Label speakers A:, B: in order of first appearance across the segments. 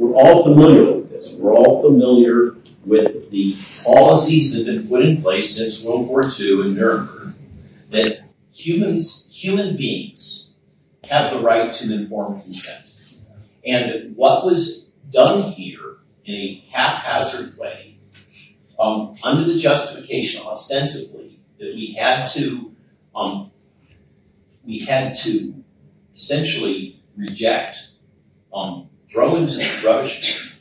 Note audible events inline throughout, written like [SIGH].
A: we're all familiar with this. We're all familiar with the policies that have been put in place since World War II in Nuremberg that humans, human beings, have the right to informed consent. And what was done here in a haphazard way, um, under the justification, ostensibly, that we had to, um, we had to essentially reject, um, throw into the rubbish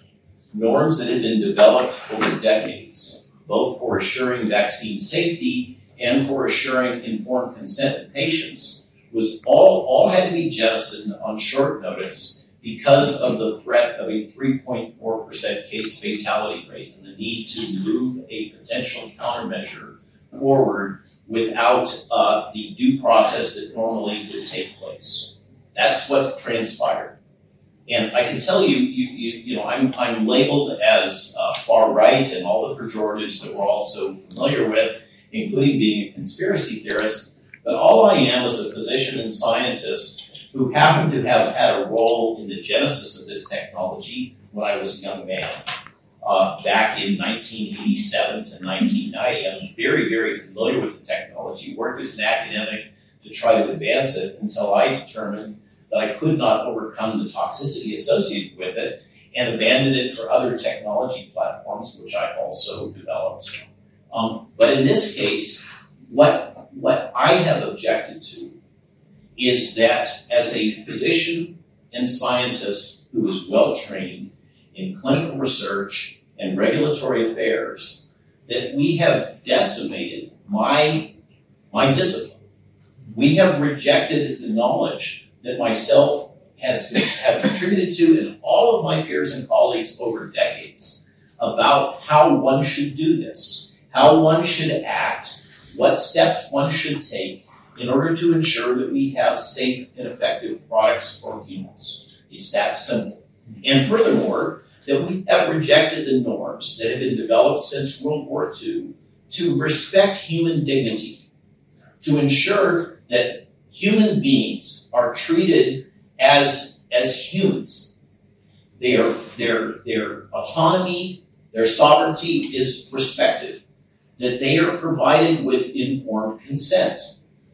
A: norms that had been developed over decades, both for assuring vaccine safety and for assuring informed consent of patients was all, all had to be jettisoned on short notice because of the threat of a 3.4% case fatality rate and the need to move a potential countermeasure forward without uh, the due process that normally would take place. That's what transpired. And I can tell you, you, you, you know, I'm, I'm labeled as uh, far right and all the pejoratives that we're all so familiar with including being a conspiracy theorist, but all I am is a physician and scientist who happened to have had a role in the genesis of this technology when I was a young man. Uh, back in 1987 to 1990, I'm very, very familiar with the technology, worked as an academic to try to advance it until I determined that I could not overcome the toxicity associated with it and abandoned it for other technology platforms, which I also developed. Um, but in this case, what, what I have objected to is that as a physician and scientist who is well trained in clinical research and regulatory affairs, that we have decimated my, my discipline. We have rejected the knowledge that myself has have contributed to and all of my peers and colleagues over decades about how one should do this how one should act, what steps one should take in order to ensure that we have safe and effective products for humans. It's that simple. And furthermore, that we have rejected the norms that have been developed since World War II to respect human dignity, to ensure that human beings are treated as, as humans. Their, their, their autonomy, their sovereignty is respected that they are provided with informed consent.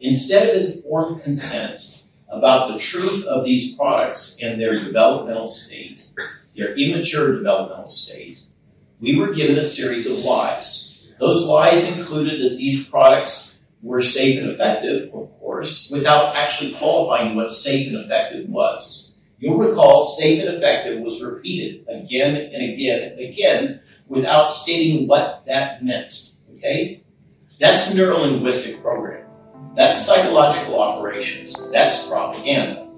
A: Instead of informed consent about the truth of these products and their developmental state, their immature developmental state, we were given a series of lies. Those lies included that these products were safe and effective, of course, without actually qualifying what safe and effective was. You'll recall safe and effective was repeated again and again and again without stating what that meant. Okay? That's neurolinguistic programming. That's psychological operations. That's propaganda.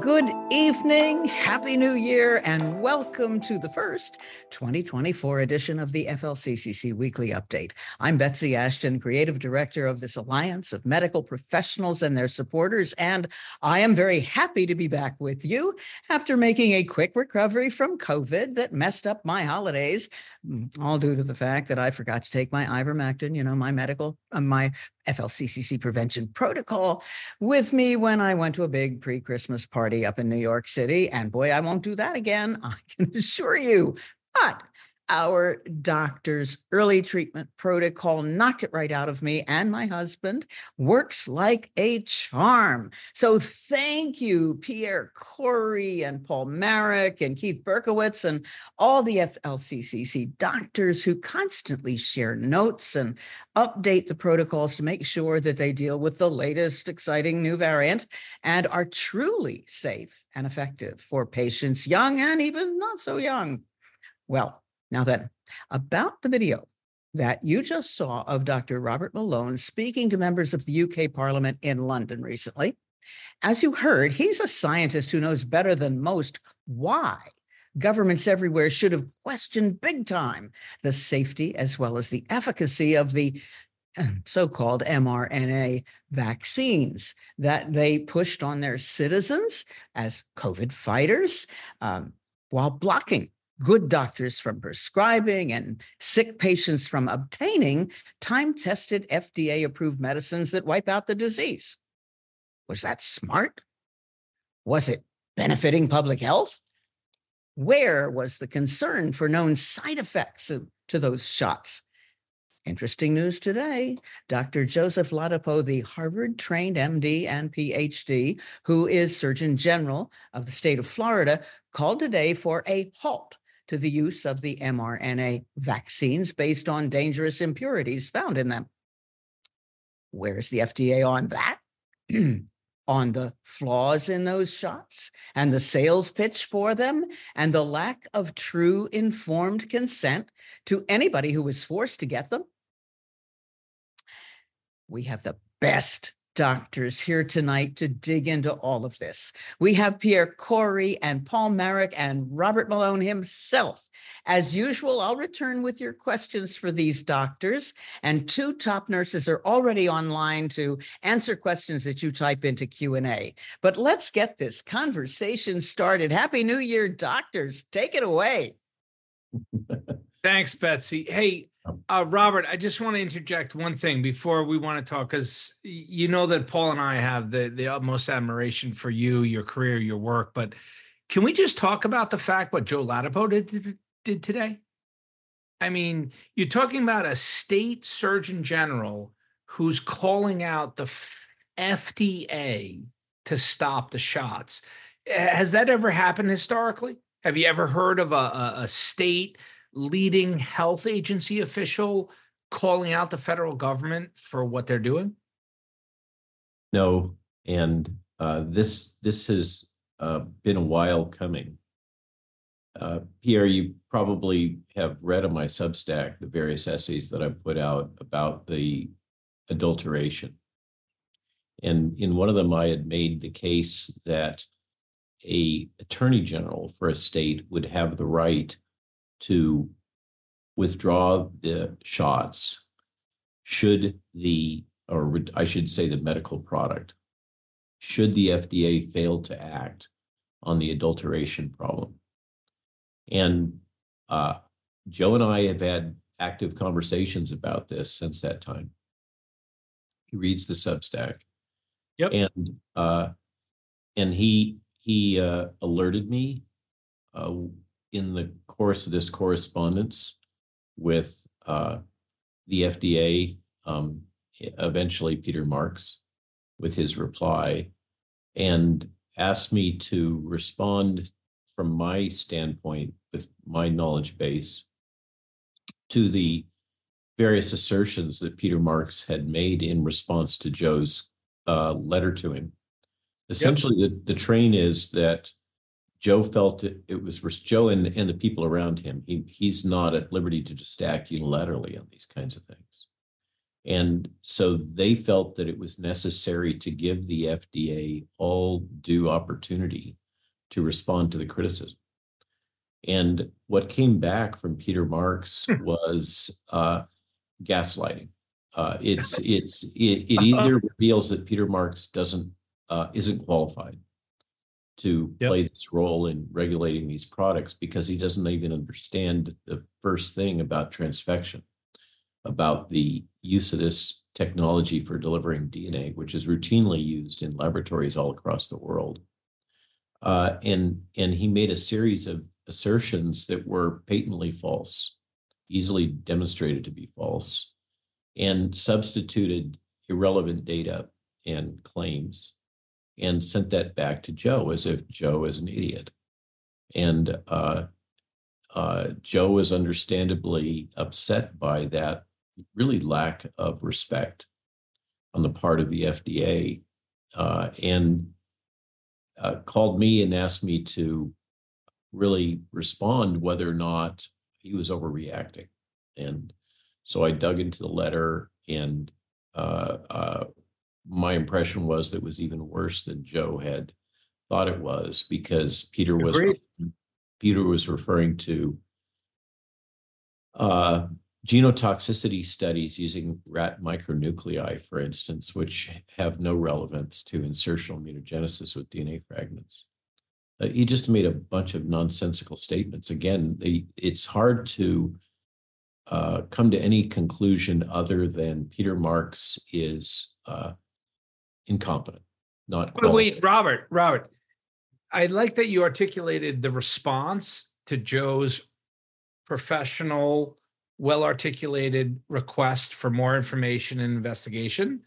B: Good evening, Happy New Year, and welcome to the first 2024 edition of the FLCCC Weekly Update. I'm Betsy Ashton, Creative Director of this Alliance of Medical Professionals and their supporters, and I am very happy to be back with you after making a quick recovery from COVID that messed up my holidays, mm, all due to the fact that I forgot to take my ivermectin, you know, my medical, uh, my FLCCC prevention protocol with me when I went to a big pre Christmas party up in New York City. And boy, I won't do that again, [LAUGHS] I can assure you. But our doctor's early treatment protocol knocked it right out of me and my husband works like a charm. So thank you, Pierre Kory and Paul Marik and Keith Berkowitz and all the FLCCC doctors who constantly share notes and update the protocols to make sure that they deal with the latest exciting new variant and are truly safe and effective for patients young and even not so young. Well, now, then, about the video that you just saw of Dr. Robert Malone speaking to members of the UK Parliament in London recently. As you heard, he's a scientist who knows better than most why governments everywhere should have questioned big time the safety as well as the efficacy of the [CLEARS THROAT] so called mRNA vaccines that they pushed on their citizens as COVID fighters um, while blocking good doctors from prescribing and sick patients from obtaining time tested FDA approved medicines that wipe out the disease. Was that smart? Was it benefiting public health? Where was the concern for known side effects to those shots? Interesting news today. Dr. Joseph Ladapo, the Harvard trained MD and PhD, who is Surgeon General of the state of Florida, called today for a halt to the use of the mRNA vaccines based on dangerous impurities found in them. Where's the FDA on that? [CLEARS THROAT] on the flaws in those shots and the sales pitch for them and the lack of true informed consent to anybody who was forced to get them? We have the best doctors here tonight to dig into all of this. We have Pierre Kory and Paul Marik and Robert Malone himself. As usual, I'll return with your questions for these doctors, and two top nurses are already online to answer questions that you type into Q&A. But let's get this conversation started. Happy New Year, doctors. Take it away. [LAUGHS]
C: Thanks, Betsy. Hey, uh, Robert, I just want to interject one thing before we want to talk, because you know that Paul and I have the the utmost admiration for you, your career, your work. But can we just talk about the fact what Joe Ladapo did, did today? I mean, you're talking about a state surgeon general who's calling out the FDA to stop the shots. Has that ever happened historically? Have you ever heard of a, a, a state leading health agency official calling out the federal government for what they're doing?
D: No, and uh, this this has uh, been a while coming. Uh, Pierre, you probably have read on my Substack the various essays that I've put out about the adulteration. And in one of them, I had made the case that a attorney general for a state would have the right to withdraw the shots should the, or I should say the medical product, should the FDA fail to act on the adulteration problem. And uh, Joe and I have had active conversations about this since that time. He reads the Substack.
C: Yep.
D: And uh, and he he uh, alerted me uh, in the course of this correspondence with uh, the FDA, um, eventually Peter Marks, with his reply, and asked me to respond from my standpoint with my knowledge base to the various assertions that Peter Marks had made in response to Joe's uh, letter to him. Essentially, yep. the, the train is that Joe felt it, it was Joe and, and the people around him. He, he's not at liberty to just act unilaterally on these kinds of things. And so they felt that it was necessary to give the FDA all due opportunity to respond to the criticism. And what came back from Peter Marks hmm. was uh, gaslighting. Uh, it's [LAUGHS] it's it, it either reveals that Peter Marks doesn't uh, isn't qualified to yep. play this role in regulating these products because he doesn't even understand the first thing about transfection, about the use of this technology for delivering DNA, which is routinely used in laboratories all across the world. Uh, and and he made a series of assertions that were patently false, easily demonstrated to be false, and substituted irrelevant data and claims and sent that back to Joe as if Joe is an idiot. And uh, uh, Joe was understandably upset by that really lack of respect on the part of the FDA uh, and uh, called me and asked me to really respond whether or not he was overreacting. And so I dug into the letter and uh, uh, my impression was that was even worse than Joe had thought it was because Peter was Peter was referring to uh, genotoxicity studies using rat micronuclei, for instance, which have no relevance to insertional mutagenesis with DNA fragments. Uh, he just made a bunch of nonsensical statements. Again, it's hard to uh, come to any conclusion other than Peter Marks is uh, incompetent, not.
C: But wait, Robert, Robert, I like that you articulated the response to Joe's professional, well articulated request for more information and investigation.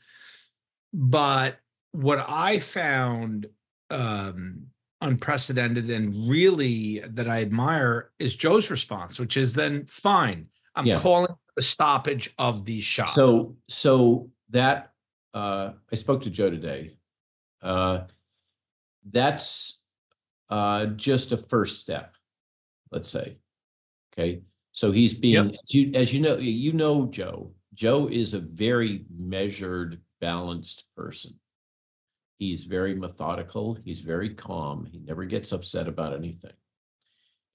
C: But what I found um, unprecedented and really that I admire is Joe's response, which is then fine. I'm yeah. calling the stoppage of these shots.
D: So, so that uh, I spoke to Joe today. Uh, that's uh, just a first step, let's say. Okay, so he's being, yep. as, you, as you know, you know Joe. Joe is a very measured, balanced person. He's very methodical. He's very calm. He never gets upset about anything.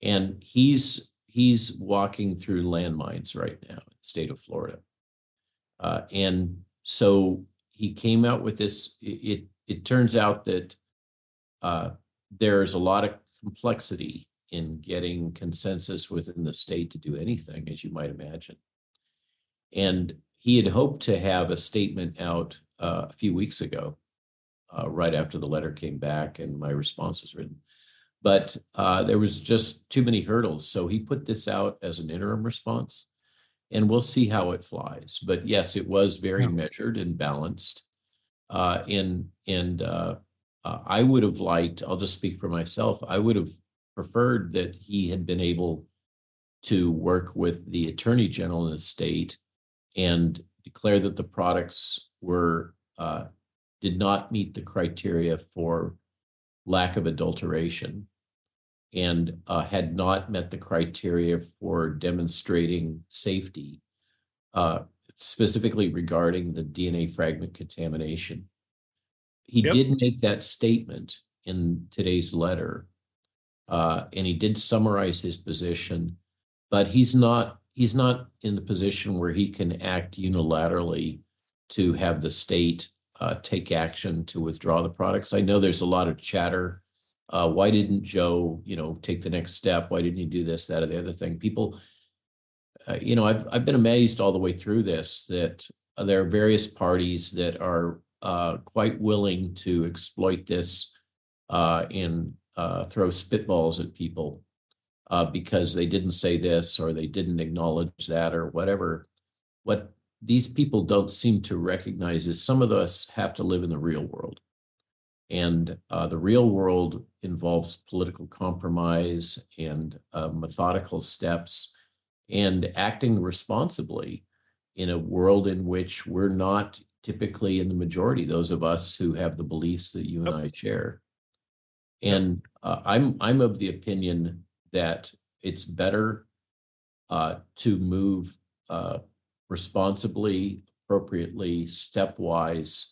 D: And he's he's walking through landmines right now in the state of Florida. Uh, and so he came out with this. It it, turns out that uh, there's a lot of complexity in getting consensus within the state to do anything, as you might imagine. And he had hoped to have a statement out uh, a few weeks ago uh, right after the letter came back and my response was written. But uh, there was just too many hurdles. So he put this out as an interim response and we'll see how it flies. But yes, it was very yeah. measured and balanced. Uh, and and uh, uh, I would have liked, I'll just speak for myself, I would have preferred that he had been able to work with the attorney general in the state and declare that the products were uh, did not meet the criteria for lack of adulteration and uh, had not met the criteria for demonstrating safety, uh, specifically regarding the DNA fragment contamination. He yep. did make that statement in today's letter, uh, and he did summarize his position, but he's not he's not in the position where he can act unilaterally to have the state uh, take action to withdraw the products? I know there's a lot of chatter. Uh, why didn't Joe, you know, take the next step? Why didn't he do this, that, or the other thing? People, uh, you know, I've I've been amazed all the way through this that there are various parties that are uh, quite willing to exploit this uh, and uh, throw spitballs at people because they didn't say this or they didn't acknowledge that or whatever. What these people don't seem to recognize is some of us have to live in the real world. And uh, the real world involves political compromise and uh, methodical steps and acting responsibly in a world in which we're not typically in the majority, those of us who have the beliefs that you and I share. And uh, I'm I'm of the opinion that it's better uh, to move uh, responsibly, appropriately, stepwise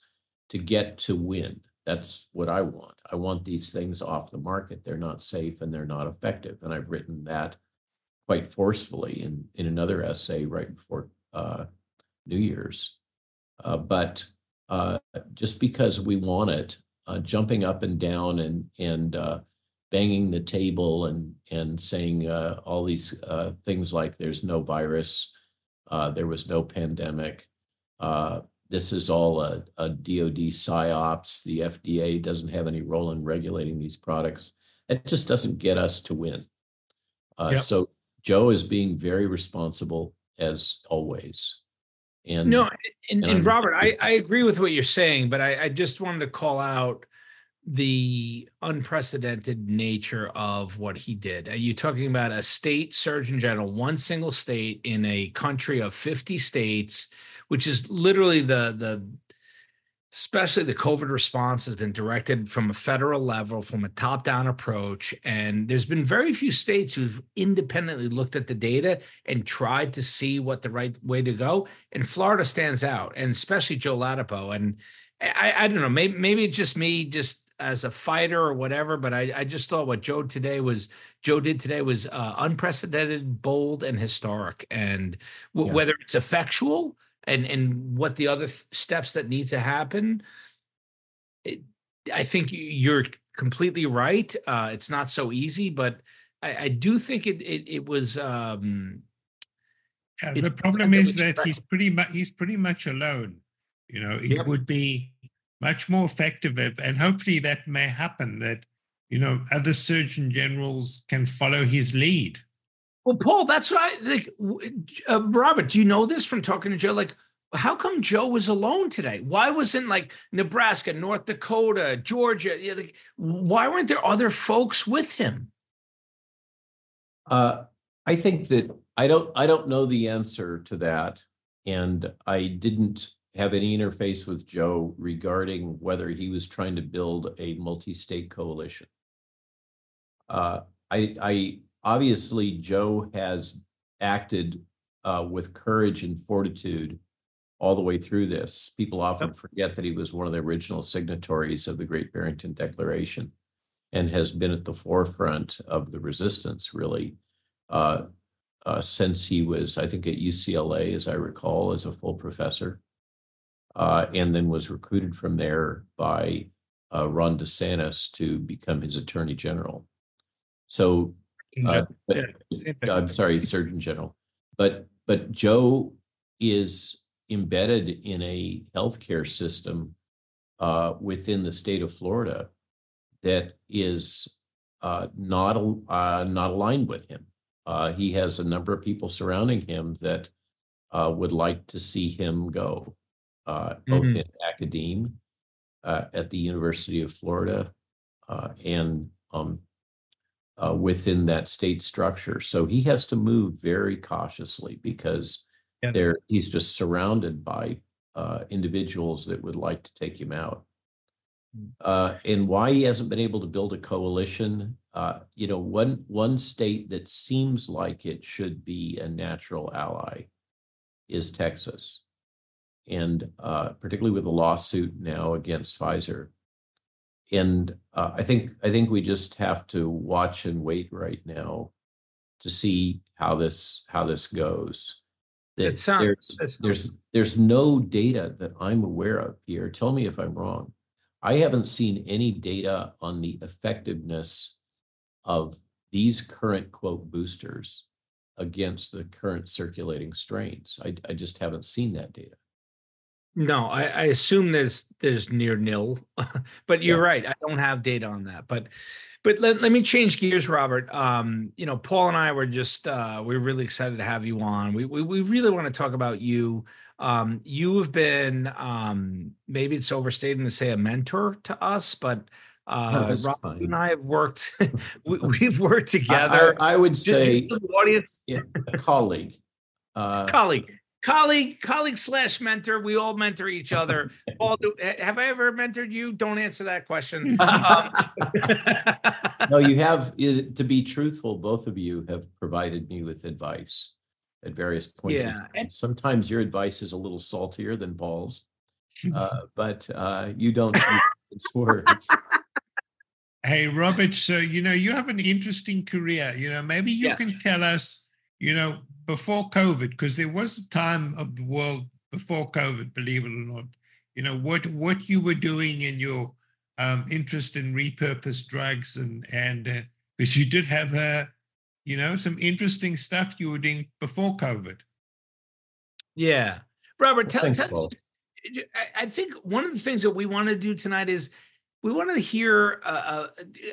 D: to get to win. That's what I want. I want these things off the market. They're not safe and they're not effective. And I've written that quite forcefully in, in another essay right before uh, New Year's. Uh, but uh, just because we want it, uh, jumping up and down and and uh, banging the table and and saying uh, all these things like "there's no virus," there was no pandemic. This is all a, a DoD psyops. The FDA doesn't have any role in regulating these products. It just doesn't get us to win. Uh, yep. So Joe is being very responsible as always.
C: And no, and, and, and Robert, I, [LAUGHS] I agree with what you're saying, but I, I just wanted to call out the unprecedented nature of what he did. Are you talking about a state surgeon general, one single state in a country of 50 states, which is literally the the especially the COVID response has been directed from a federal level, from a top down approach. And there's been very few states who've independently looked at the data and tried to see what the right way to go. And Florida stands out, and especially Joe Ladapo. And I, I don't know, maybe, maybe it's just me just as a fighter or whatever, but I, I just thought what Joe today was Joe did today was uh, unprecedented, bold, and historic. And w- yeah. whether it's effectual and and what the other steps that need to happen, it, I think you're completely right. Uh, it's not so easy, but I, I do think it it, it was. Um,
E: yeah, the problem is that he's pretty much he's pretty much alone. You know, it yep. would be much more effective and hopefully that may happen that you know, other surgeon generals can follow his lead.
C: Well, Paul, that's what I like. Uh, Robert, do you know this from talking to Joe? Like, how come Joe was alone today? Why wasn't like Nebraska, North Dakota, Georgia? Like, why weren't there other folks with him?
D: Uh, I think that I don't. I don't know the answer to that, and I didn't have any interface with Joe regarding whether he was trying to build a multi-state coalition. Uh, I, I obviously Joe has acted uh, with courage and fortitude all the way through this. People often forget that he was one of the original signatories of the Great Barrington Declaration and has been at the forefront of the resistance really uh, uh, since he was, I think, at UCLA, as I recall, as a full professor, uh, and then was recruited from there by uh, Ron DeSantis to become his attorney general. So, uh, but, I'm sorry, Surgeon General, but but Joe is embedded in a healthcare system uh, within the state of Florida that is uh, not uh, not aligned with him. Uh, he has a number of people surrounding him that uh, would like to see him go, uh, both mm-hmm. in academia at the University of Florida and um, within that state structure. So he has to move very cautiously because yeah. there he's just surrounded by uh, individuals that would like to take him out. Mm. Uh, and why he hasn't been able to build a coalition, uh, you know, one one state that seems like it should be a natural ally is Texas, and uh, particularly with the lawsuit now against Pfizer. And uh, I think I think we just have to watch and wait right now to see how this how this goes.
C: It sounds,
D: there's, there's, there's no data that I'm aware of here. Tell me if I'm wrong. I haven't seen any data on the effectiveness of these current quote boosters against the current circulating strains. I, I just haven't seen that data.
C: No, I, I assume there's there's near nil, [LAUGHS] but you're yeah. right. I don't have data on that. But but let, let me change gears, Robert. Um, you know, Paul and I were just uh, we're really excited to have you on. We we, we really want to talk about you. Um, you have been um, maybe it's overstating to say a mentor to us, but uh, no, Robert and I have worked. [LAUGHS] [LAUGHS] we, have worked together.
D: I, I, I would say
C: audience,
D: yeah, colleague,
C: uh, colleague colleague, colleague slash mentor. We all mentor each other. [LAUGHS] Paul, do, have I ever mentored you? Don't answer that question. [LAUGHS] Um,
D: no, you have. To be truthful, both of you have provided me with advice at various points. Yeah, and sometimes your advice is a little saltier than Paul's, [LAUGHS] uh, but uh, you don't. It's words.
E: Hey, Robert. So you know you have an interesting career. You know, maybe you can tell us. You know, before COVID, because there was a time of the world before COVID, believe it or not, you know, what what you were doing in your um, interest in repurposed drugs and and uh, because you did have uh, you know some interesting stuff you were doing before COVID.
C: Yeah, Robert, tell, tell I think one of the things that we want to do tonight is we want to hear uh, uh,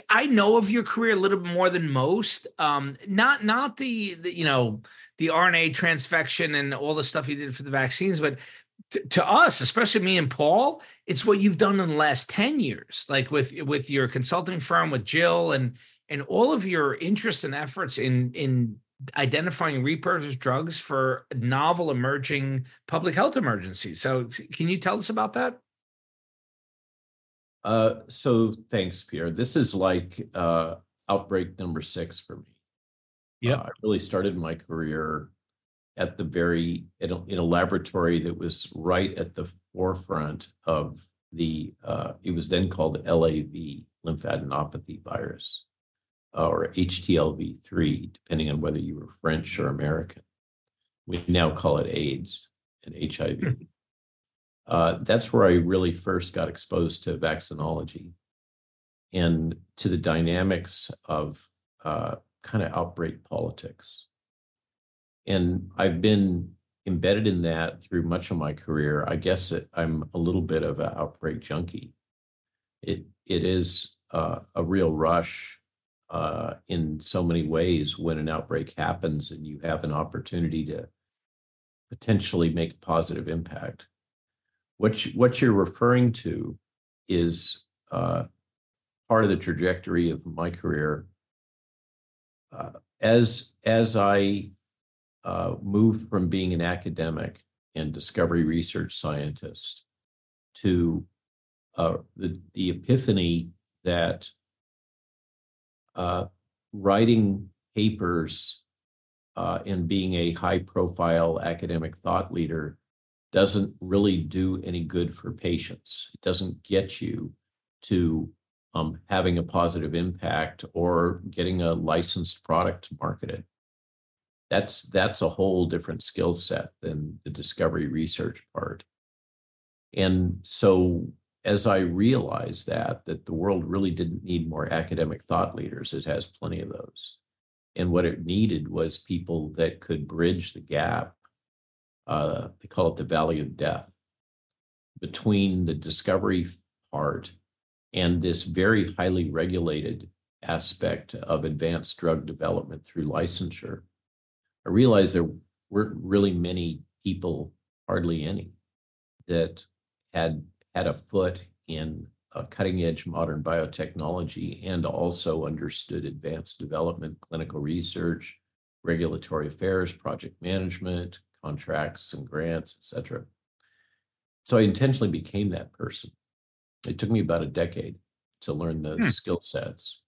C: i know of your career a little bit more than most. Um, not not the, the, you know the rna transfection and all the stuff you did for the vaccines but t- to us especially me and paul it's what you've done in the last 10 years like with with your consulting firm with jill and and all of your interests and efforts in in identifying repurposed drugs for novel emerging public health emergencies so can you tell us about that
D: uh, so thanks, Pierre. This is like uh, outbreak number six for me.
C: Yeah,
D: uh, I really started my career at the very in a, in a, laboratory that was right at the forefront of the. Uh, it was then called LAV, lymphadenopathy virus, or HTLV three, depending on whether you were French or American. We now call it AIDS and HIV. uh, that's where I really first got exposed to vaccinology and to the dynamics of uh, kind of outbreak politics. And I've been embedded in that through much of my career. I guess it, I'm a little bit of an outbreak junkie. It it is uh, a real rush uh, in so many ways when an outbreak happens and you have an opportunity to potentially make a positive impact. What you, what you're referring to is uh, part of the trajectory of my career. Uh, as as I uh, moved from being an academic and discovery research scientist to uh, the the epiphany that uh, writing papers uh, and being a high profile academic thought leader doesn't really do any good for patients. It doesn't get you to um, having a positive impact or getting a licensed product marketed. That's that's a whole different skill set than the discovery research part. And so as I realized that, that the world really didn't need more academic thought leaders, it has plenty of those. And what it needed was people that could bridge the gap. Uh, they call it the valley of death between the discovery part and this very highly regulated aspect of advanced drug development through licensure. I realized there weren't really many people, hardly any, that had had a foot in cutting edge modern biotechnology and also understood advanced development, clinical research, regulatory affairs, project management, contracts and grants, etc. So I intentionally became that person. It took me about a decade to learn those hmm. skill sets.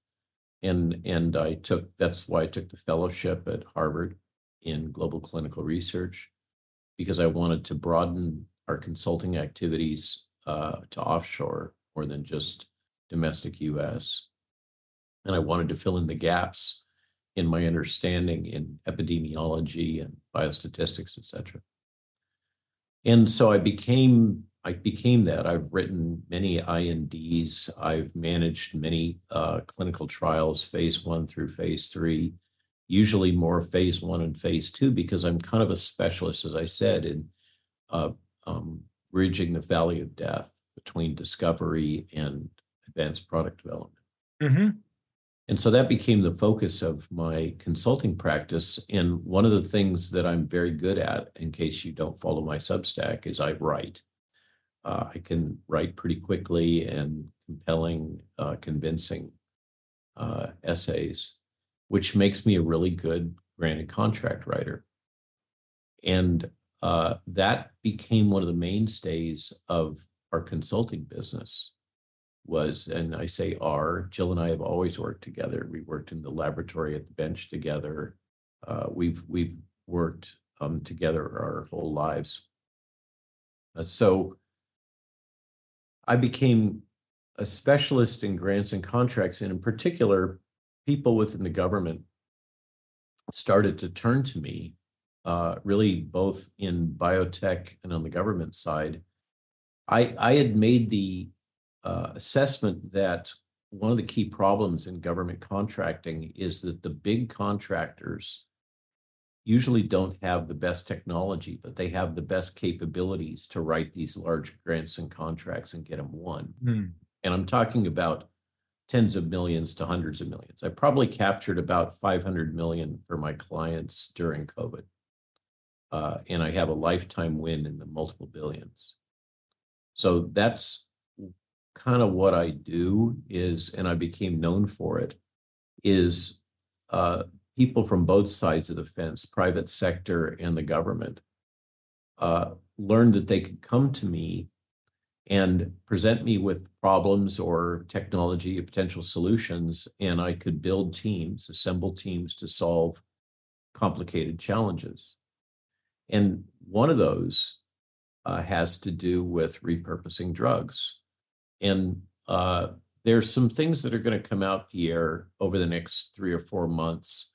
D: And and I took that's why I took the fellowship at Harvard in global clinical research because I wanted to broaden our consulting activities uh, to offshore more than just domestic US. And I wanted to fill in the gaps in my understanding in epidemiology and biostatistics, et cetera. And so I became I became that. I've written many INDs. I've managed many uh, clinical trials, phase one through phase three, usually more phase one and phase two, because I'm kind of a specialist, as I said, in uh, um, bridging the valley of death between discovery and advanced product development. Mm-hmm. And so that became the focus of my consulting practice. And one of the things that I'm very good at, in case you don't follow my Substack, is I write. Uh, I can write pretty quickly and compelling, uh, convincing uh, essays, which makes me a really good granted contract writer. And uh, that became one of the mainstays of our consulting business was, and I say our, Jill and I have always worked together. We worked in the laboratory at the bench together. Uh, we've we've worked um, together our whole lives. Uh, so I became a specialist in grants and contracts, and in particular, people within the government started to turn to me, uh, really both in biotech and on the government side, I, I had made the uh, assessment that one of the key problems in government contracting is that the big contractors usually don't have the best technology, but they have the best capabilities to write these large grants and contracts and get them won. Mm. And I'm talking about tens of millions to hundreds of millions. I probably captured about 500 million for my clients during COVID. Uh, and I have a lifetime win in the multiple billions. So that's kind of what I do is, and I became known for it, is uh, people from both sides of the fence, private sector and the government, uh, learned that they could come to me and present me with problems or technology potential solutions, and I could build teams, assemble teams to solve complicated challenges. And one of those uh, has to do with repurposing drugs. And uh, there's some things that are going to come out, Pierre, over the next three or four months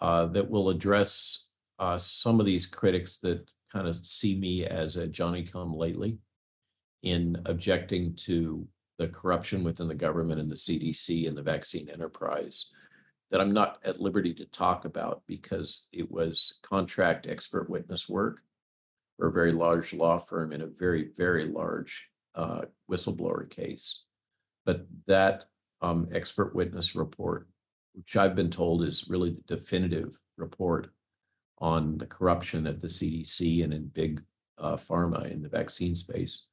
D: uh, that will address uh, some of these critics that kind of see me as a Johnny come lately in objecting to the corruption within the government and the CDC and the vaccine enterprise that I'm not at liberty to talk about because it was contract expert witness work for a very large law firm in a very, very large uh, whistleblower case. But that um, expert witness report, which I've been told is really the definitive report on the corruption at the CDC and in big uh, pharma in the vaccine space,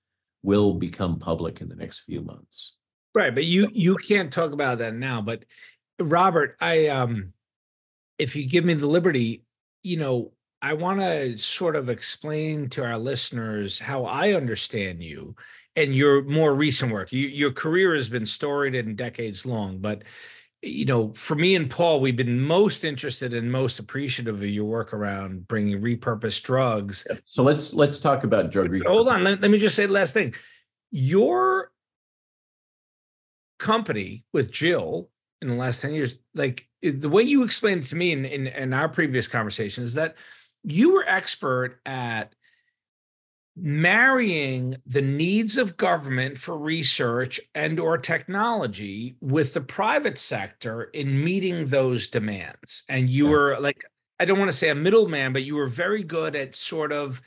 D: will become public in the next few months.
C: Right, but you you can't talk about that now. But Robert, I um, if you give me the liberty, you know, I want to sort of explain to our listeners how I understand you and your more recent work. You, your career has been storied and decades long, but you know, for me and Paul, we've been most interested and most appreciative of your work around bringing repurposed drugs.
D: So let's let's talk about drug.
C: Hold on, let, let me just say the last thing. Your company with Jill in the last 10 years, like eh, the way you explained it to me in, in, in our previous conversation is that you were expert at marrying the needs of government for research and or technology with the private sector in meeting those demands. And you were like i don't want to say a middleman but you were very good at sort of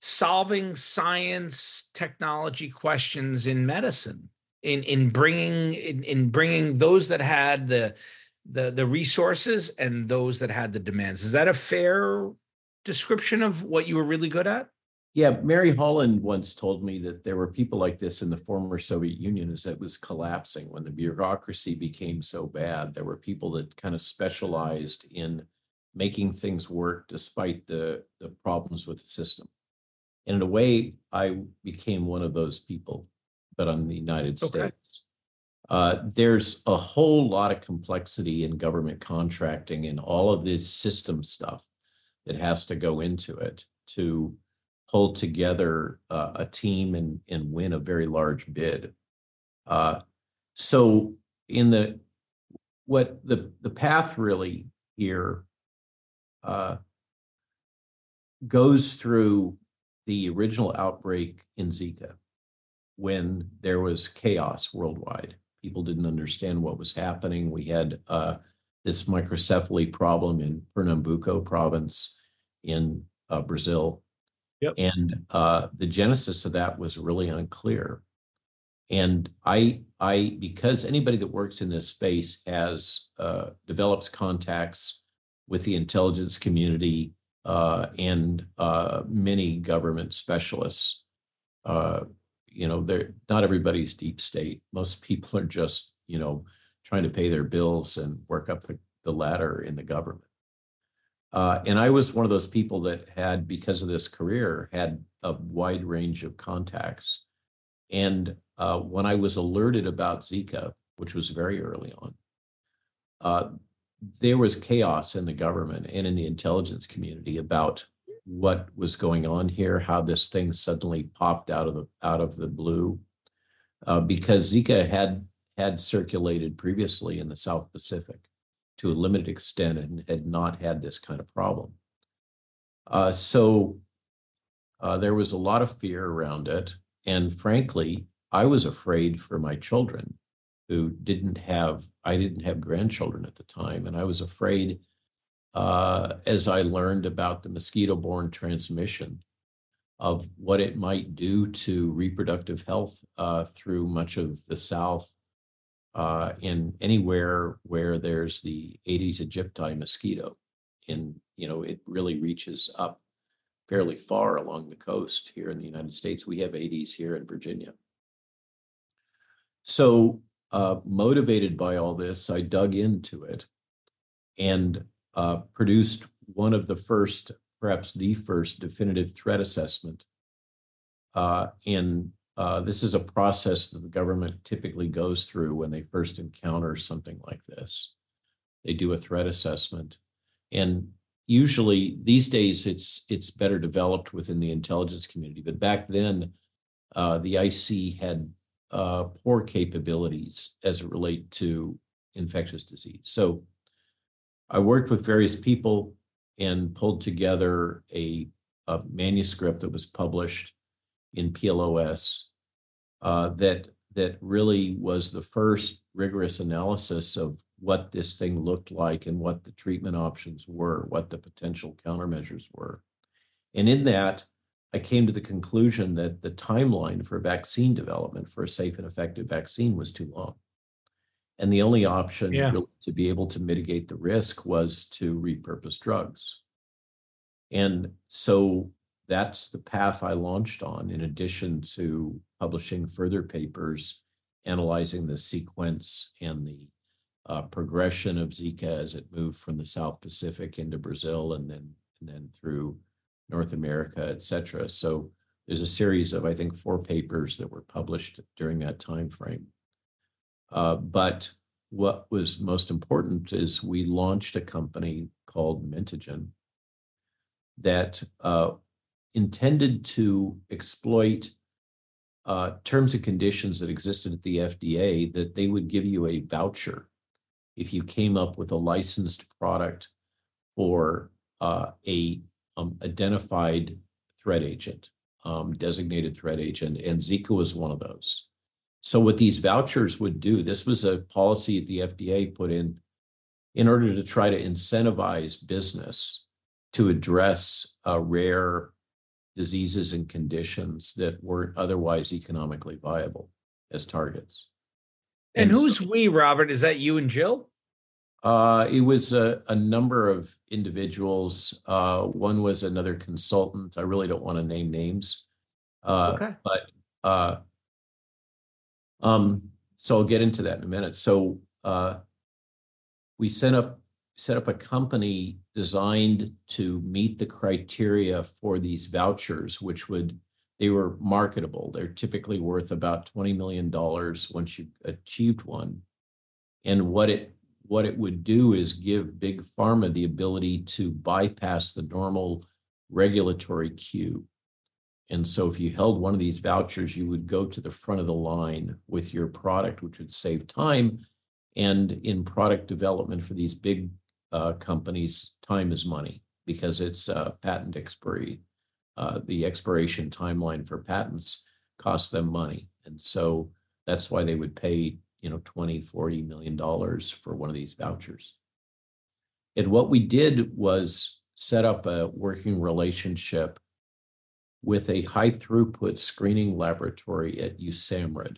C: solving science technology questions in medicine in in bringing in, in bringing those that had the the the resources and those that had the demands. Is that a fair description of what you were really good at
D: yeah, Mary Holland once told me that there were people like this in the former Soviet Union as it was collapsing when the bureaucracy became so bad. There were people that kind of specialized in making things work despite the, the problems with the system. And in a way, I became one of those people, but on the United okay. States. Uh, there's a whole lot of complexity in government contracting and all of this system stuff that has to go into it to pull together uh, a team and and win a very large bid. Uh, so in the what the the path really here uh, goes through the original outbreak in Zika when there was chaos worldwide. People didn't understand what was happening. We had uh, this microcephaly problem in Pernambuco province in uh, Brazil
C: Yep.
D: And uh, the genesis of that was really unclear. And I, I, because anybody that works in this space has uh, develops contacts with the intelligence community uh, and uh, many government specialists. Uh, you know, they're not everybody's deep state. Most people are just, you know, trying to pay their bills and work up the, the ladder in the government. Uh, and I was one of those people that had, because of this career, had a wide range of contacts. And uh, when I was alerted about Zika, which was very early on, uh, there was chaos in the government and in the intelligence community about what was going on here, how this thing suddenly popped out of the out of the blue, uh, because Zika had had circulated previously in the South Pacific to a limited extent and had not had this kind of problem. Uh, so uh, there was a lot of fear around it. And frankly, I was afraid for my children who didn't have, I didn't have grandchildren at the time. And I was afraid uh, as I learned about the mosquito borne transmission of what it might do to reproductive health uh, through much of the South uh, in anywhere where there's the Aedes aegypti mosquito. In you know, it really reaches up fairly far along the coast here in the United States. We have Aedes here in Virginia. So, uh, motivated by all this, I dug into it and uh, produced one of the first, perhaps the first, definitive threat assessment uh, in uh, this is a process that the government typically goes through when they first encounter something like this. They do a threat assessment, and usually these days it's it's better developed within the intelligence community. But back then, uh, the IC had uh, poor capabilities as it relate to infectious disease. So I worked with various people and pulled together a, a manuscript that was published in PLOS uh, that that really was the first rigorous analysis of what this thing looked like and what the treatment options were, what the potential countermeasures were. And in that, I came to the conclusion that the timeline for vaccine development for a safe and effective vaccine was too long. And the only option
C: Yeah.
D: really to be able to mitigate the risk was to repurpose drugs. And so that's the path I launched on, in addition to publishing further papers, analyzing the sequence and the uh, progression of Zika as it moved from the South Pacific into Brazil and then and then through North America, et cetera. So there's a series of, I think, four papers that were published during that time frame. Uh, but what was most important is we launched a company called Mentigen that uh, intended to exploit uh, terms and conditions that existed at the FDA that they would give you a voucher if you came up with a licensed product for uh, a um, identified threat agent, um, designated threat agent, and Zika was one of those. So what these vouchers would do, this was a policy that the FDA put in in order to try to incentivize business to address uh, rare diseases and conditions that weren't otherwise economically viable as targets.
C: And,
D: And
C: who's
D: so-
C: we, Robert? Is that you and Jill?
D: Uh, it was a, a number of individuals. Uh, one was another consultant. I really don't want to name names. Uh,
C: Okay.
D: but, uh, um, so I'll get into that in a minute. So, uh, we set up, set up a company designed to meet the criteria for these vouchers, which would, they were marketable. They're typically worth about $20 million once you've achieved one. And what it what it would do is give big pharma the ability to bypass the normal regulatory queue. And so if you held one of these vouchers, you would go to the front of the line with your product, which would save time. And in product development for these big uh, companies, time is money because it's uh, patent expiry. Uh, the expiration timeline for patents costs them money. And so that's why they would pay you know 20 40 million dollars for one of these vouchers and what we did was set up a working relationship with a high throughput screening laboratory at USAMRIID,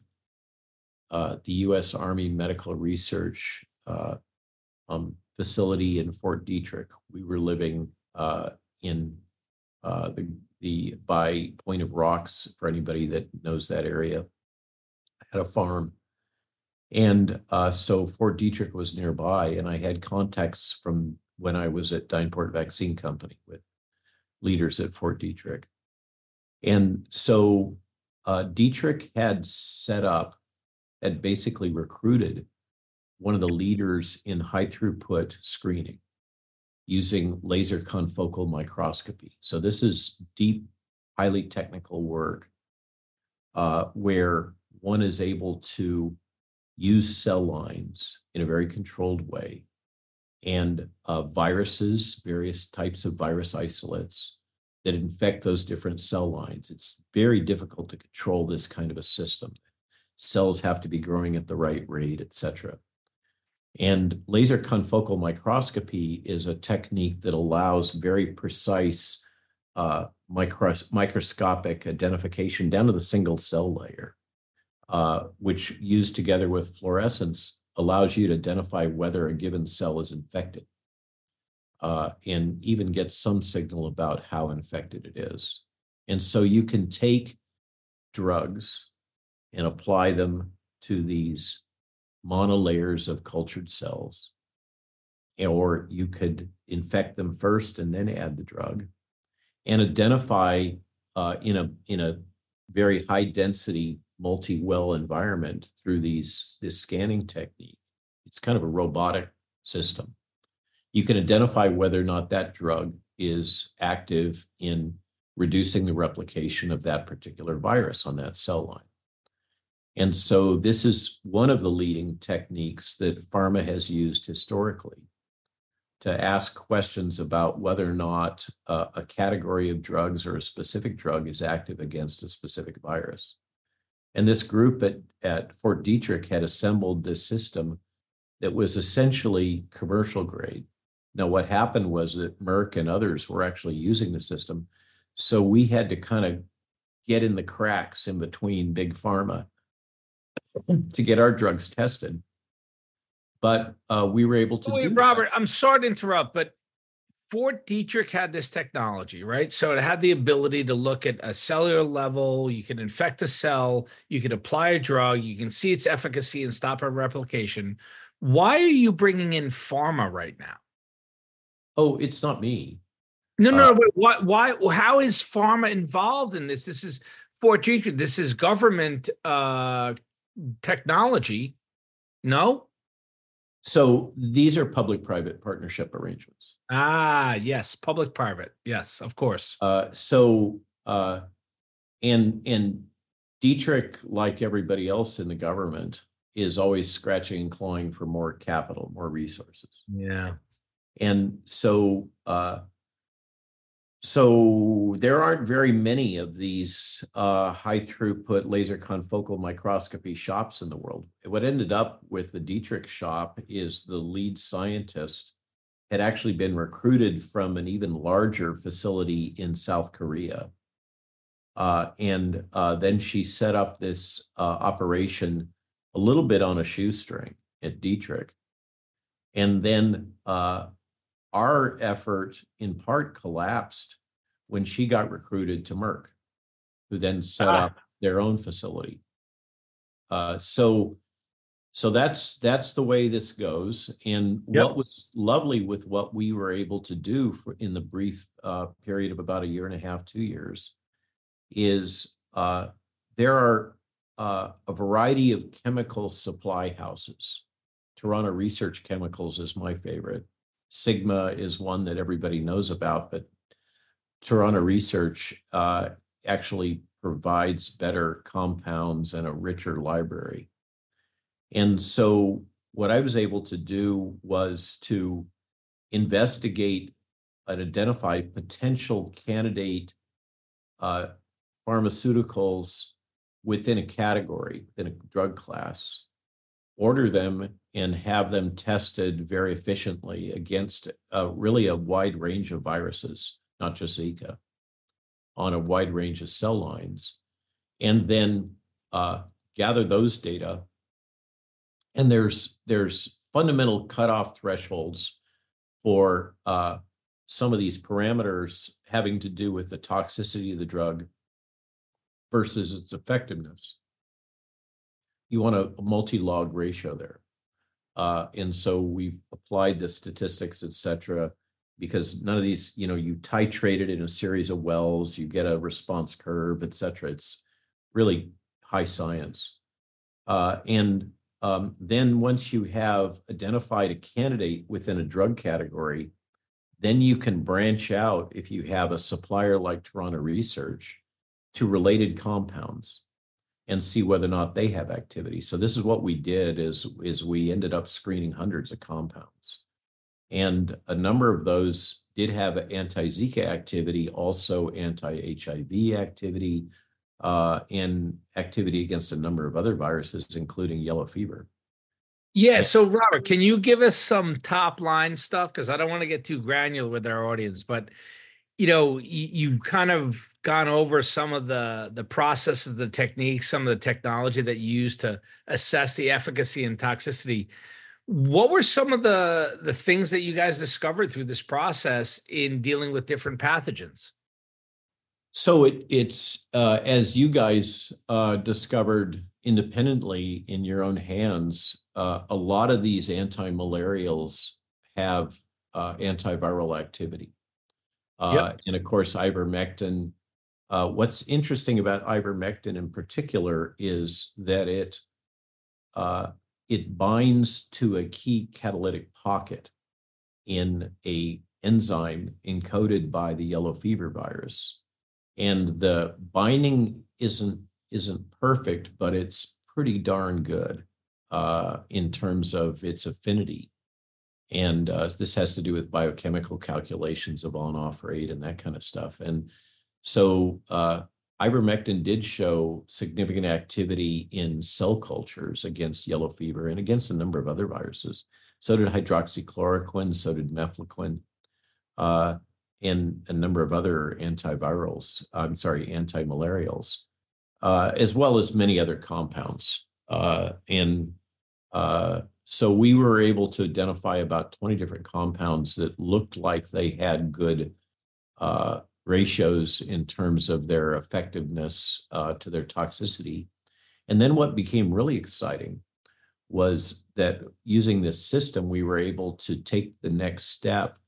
D: uh, the U.S. Army Medical Research uh, um, facility in Fort Detrick. We were living uh, in uh, the the by Point of Rocks for anybody that knows that area. Had a farm and uh, so Fort Detrick was nearby, and I had contacts from when I was at DynPort Vaccine Company with leaders at Fort Detrick. And so uh, Detrick had set up, had basically recruited one of the leaders in high throughput screening using laser confocal microscopy. So this is deep, highly technical work uh, where one is able to use cell lines in a very controlled way and uh, viruses, various types of virus isolates that infect those different cell lines. It's very difficult to control this kind of a system. Cells have to be growing at the right rate, et cetera. And laser confocal microscopy is a technique that allows very precise uh, micros- microscopic identification down to the single cell layer uh, which used together with fluorescence allows you to identify whether a given cell is infected uh, and even get some signal about how infected it is. And so you can take drugs and apply them to these monolayers of cultured cells, or you could infect them first and then add the drug and identify uh, in a in a very high density multi-well environment through these this scanning technique. It's kind of a robotic system. You can identify whether or not that drug is active in reducing the replication of that particular virus on that cell line. And so this is one of the leading techniques that pharma has used historically to ask questions about whether or not uh, a category of drugs or a specific drug is active against a specific virus. And this group at, at Fort Detrick had assembled this system that was essentially commercial grade. Now, what happened was that Merck and others were actually using the system. So we had to kind of get in the cracks in between big pharma to get our drugs tested. but uh, we were able to
C: Wait,
D: do
C: Robert, that. I'm sorry to interrupt, but Fort Detrick had this technology, right? So it had the ability to look at a cellular level. You can infect a cell, you can apply a drug, you can see its efficacy and stop a replication. Why are you bringing in pharma right now?
D: Oh, it's not me.
C: No, no, uh, why, why, how is pharma involved in this? This is Fort Detrick. This is government uh, technology. No.
D: So these are public-private partnership arrangements.
C: Ah, yes, public-private. Yes, of course.
D: Uh, so, uh, and and Detrick, like everybody else in the government, is always scratching and clawing for more capital, more resources.
C: Yeah.
D: And so, uh, so there aren't very many of these uh, high throughput laser confocal microscopy shops in the world. What ended up with the Detrick shop is the lead scientist had actually been recruited from an even larger facility in South Korea. Uh, and uh, then she set up this uh, operation a little bit on a shoestring at Detrick. And then uh, our effort in part collapsed when she got recruited to Merck, who then set ah. up their own facility. Uh, so, so that's that's the way this goes. And yep. what was lovely with what we were able to do for, in the brief uh, period of about a year and a half, two years, is uh, there are uh, a variety of chemical supply houses. Toronto Research Chemicals is my favorite. Sigma is one that everybody knows about, but Toronto Research uh, actually provides better compounds and a richer library. And so, what I was able to do was to investigate and identify potential candidate uh, pharmaceuticals within a category, within a drug class, order them and have them tested very efficiently against uh, really a wide range of viruses, not just Zika, on a wide range of cell lines, and then uh, gather those data. And there's there's fundamental cutoff thresholds for uh, some of these parameters having to do with the toxicity of the drug versus its effectiveness. You want a, a multi-log ratio there. Uh, and so we've applied the statistics, et cetera, because none of these, you know, you titrate it in a series of wells, you get a response curve, et cetera. It's really high science. Uh, and um, then once you have identified a candidate within a drug category, then you can branch out if you have a supplier like Toronto Research to related compounds and see whether or not they have activity. So this is what we did is, is we ended up screening hundreds of compounds. And a number of those did have anti-Zika activity, also anti-HIV activity, uh, and activity against a number of other viruses, including yellow fever.
C: Yeah. So, Robert, can you give us some top line stuff? Because I don't want to get too granular with our audience, but you know, you, you kind of gone over some of the the processes, the techniques, some of the technology that you use to assess the efficacy and toxicity. What were some of the the things that you guys discovered through this process in dealing with different pathogens?
D: So it it's uh, as you guys uh, discovered independently in your own hands, uh, a lot of these anti-malarials have uh, antiviral activity. Uh, yep. And of course, ivermectin. Uh, what's interesting about ivermectin in particular is that it uh, it binds to a key catalytic pocket in a enzyme encoded by the yellow fever virus, and the binding isn't isn't perfect, but it's pretty darn good uh, in terms of its affinity and uh, this has to do with biochemical calculations of on-off rate and that kind of stuff. And so uh, ivermectin did show significant activity in cell cultures against yellow fever and against a number of other viruses. So did hydroxychloroquine, so did mefloquine, uh, and a number of other antivirals, I'm sorry, antimalarials, uh, as well as many other compounds. Uh, and uh, so we were able to identify about 20 different compounds that looked like they had good uh, ratios in terms of their effectiveness uh, to their toxicity. And then what became really exciting was that using this system, we were able to take the next step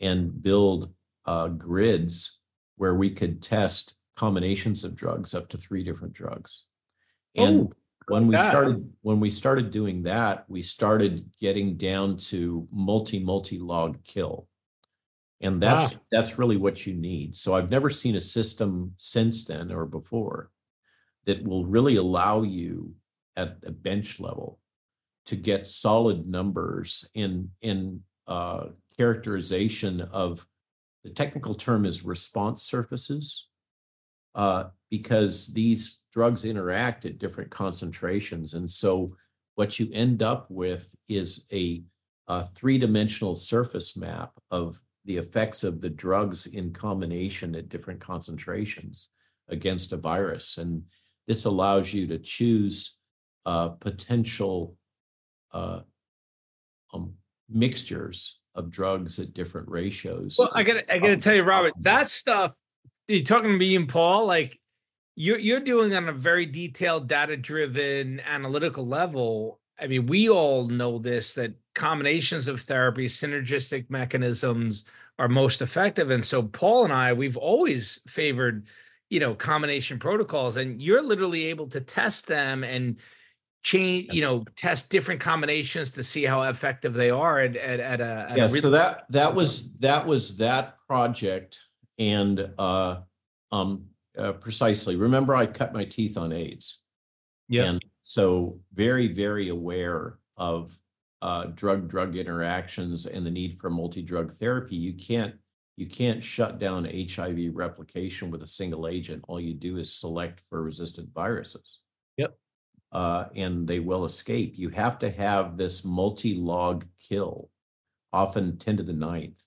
D: and build uh, grids where we could test combinations of drugs up to three different drugs. And oh, when we started when we started doing that, we started getting down to multi multi log kill. And that's wow. that's really what you need. So I've never seen a system since then or before that will really allow you at a bench level to get solid numbers in in uh, characterization of the technical term is response surfaces uh, because these drugs interact at different concentrations and so what you end up with is a, a three-dimensional surface map of the effects of the drugs in combination at different concentrations against a virus and this allows you to choose uh, potential uh, um, mixtures of drugs at different ratios.
C: Well, I gotta, I gotta tell you, Robert, that stuff. You talking to me and Paul, like you're you're doing on a very detailed, data-driven, analytical level. I mean, we all know this that combinations of therapies, synergistic mechanisms are most effective. And so Paul and I, we've always favored, you know, combination protocols, and you're literally able to test them and change you know test different combinations to see how effective they are at, at, at a
D: at yeah a really so that that was that was that project and uh um uh, precisely. Remember i cut my teeth on aids. Yeah. And so very very aware of uh drug drug interactions and the need for multi-drug therapy you can't you can't shut down hiv replication with a single agent. All you do is select for resistant viruses.
C: Yep.
D: Uh, and they will escape. You have to have this multi-log kill, often 10 to the ninth.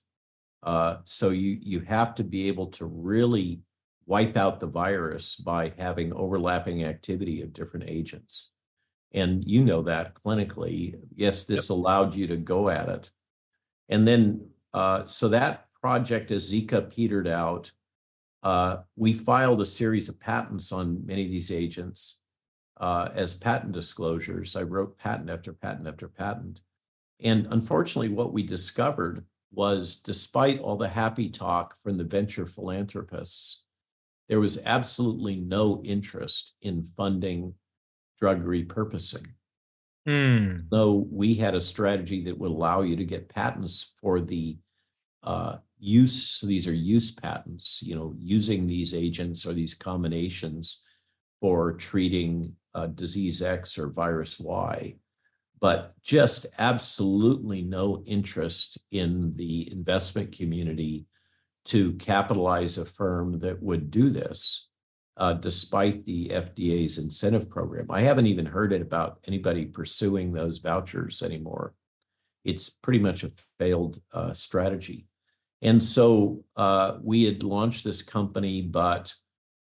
D: Uh, so you you have to be able to really wipe out the virus by having overlapping activity of different agents. And you know that clinically. Yes, this yep. allowed you to go at it. And then, uh, so that project as Zika petered out, uh, we filed a series of patents on many of these agents uh, as patent disclosures. I wrote patent after patent after patent. And unfortunately, what we discovered was despite all the happy talk from the venture philanthropists, there was absolutely no interest in funding drug repurposing.
C: Mm.
D: Though we had a strategy that would allow you to get patents for the uh, use, these are use patents, you know, using these agents or these combinations for treating uh, disease X or virus Y, but just absolutely no interest in the investment community to capitalize a firm that would do this, uh, despite the FDA's incentive program. I haven't even heard it about anybody pursuing those vouchers anymore. It's pretty much a failed uh, strategy. And so uh, we had launched this company, but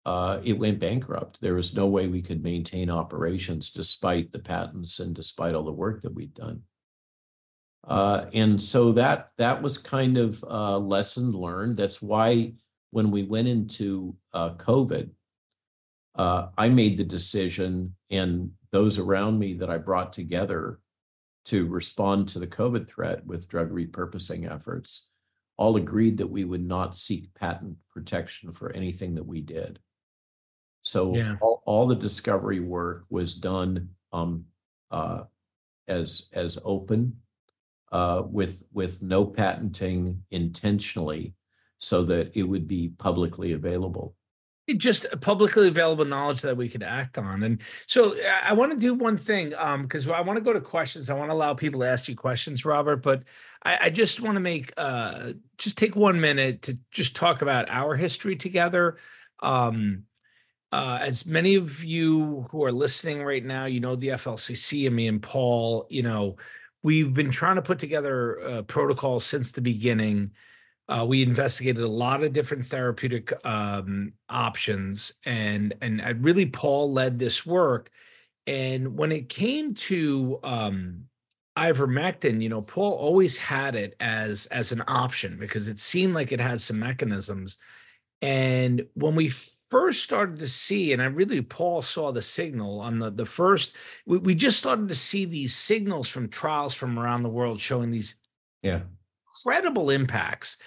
D: uh, it went bankrupt. There was no way we could maintain operations despite the patents and despite all the work that we'd done. Uh, and so that that was kind of a lesson learned. That's why when we went into uh, COVID, uh, I made the decision, and those around me that I brought together to respond to the COVID threat with drug repurposing efforts, all agreed that we would not seek patent protection for anything that we did. So yeah. all, all the discovery work was done um, uh, as as open uh, with with no patenting intentionally, so that it would be publicly available.
C: Just publicly available knowledge that we could act on. And so I want to do one thing because um, I want to go to questions. I want to allow people to ask you questions, Robert. But I, I just want to make uh, just take one minute to just talk about our history together. Um, uh, as many of you who are listening right now, you know the FLCCC and me and Paul. You know, we've been trying to put together a protocol since the beginning. Uh, we investigated a lot of different therapeutic um, options, and and I really Paul led this work. And when it came to um, ivermectin, you know, Paul always had it as as an option because it seemed like it had some mechanisms. And when we first started to see, and I really Paul saw the signal on the the first, we, we just started to see these signals from trials from around the world showing these
D: yeah
C: incredible impacts.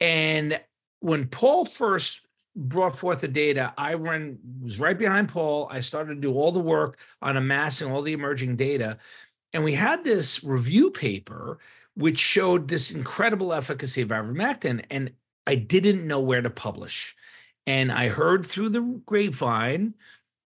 C: And when Paul first brought forth the data, I ran was right behind Paul. I started to do all the work on amassing all the emerging data. And we had this review paper which showed this incredible efficacy of ivermectin. And I didn't know where to publish. And I heard through the grapevine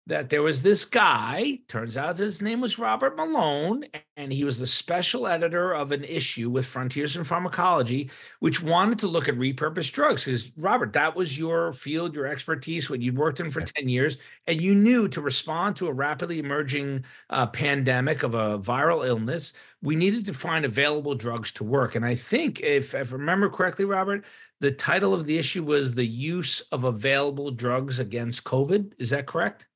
C: that there was this guy, turns out his name was Robert Malone, and he was the special editor of an issue with Frontiers in Pharmacology, which wanted to look at repurposed drugs. Because, Robert, that was your field, your expertise, what you'd worked in for 10 years, and you knew to respond to a rapidly emerging uh, pandemic of a viral illness, we needed to find available drugs to work. And I think, if, if I remember correctly, Robert, the title of the issue was The Use of Available Drugs Against COVID. Is that correct?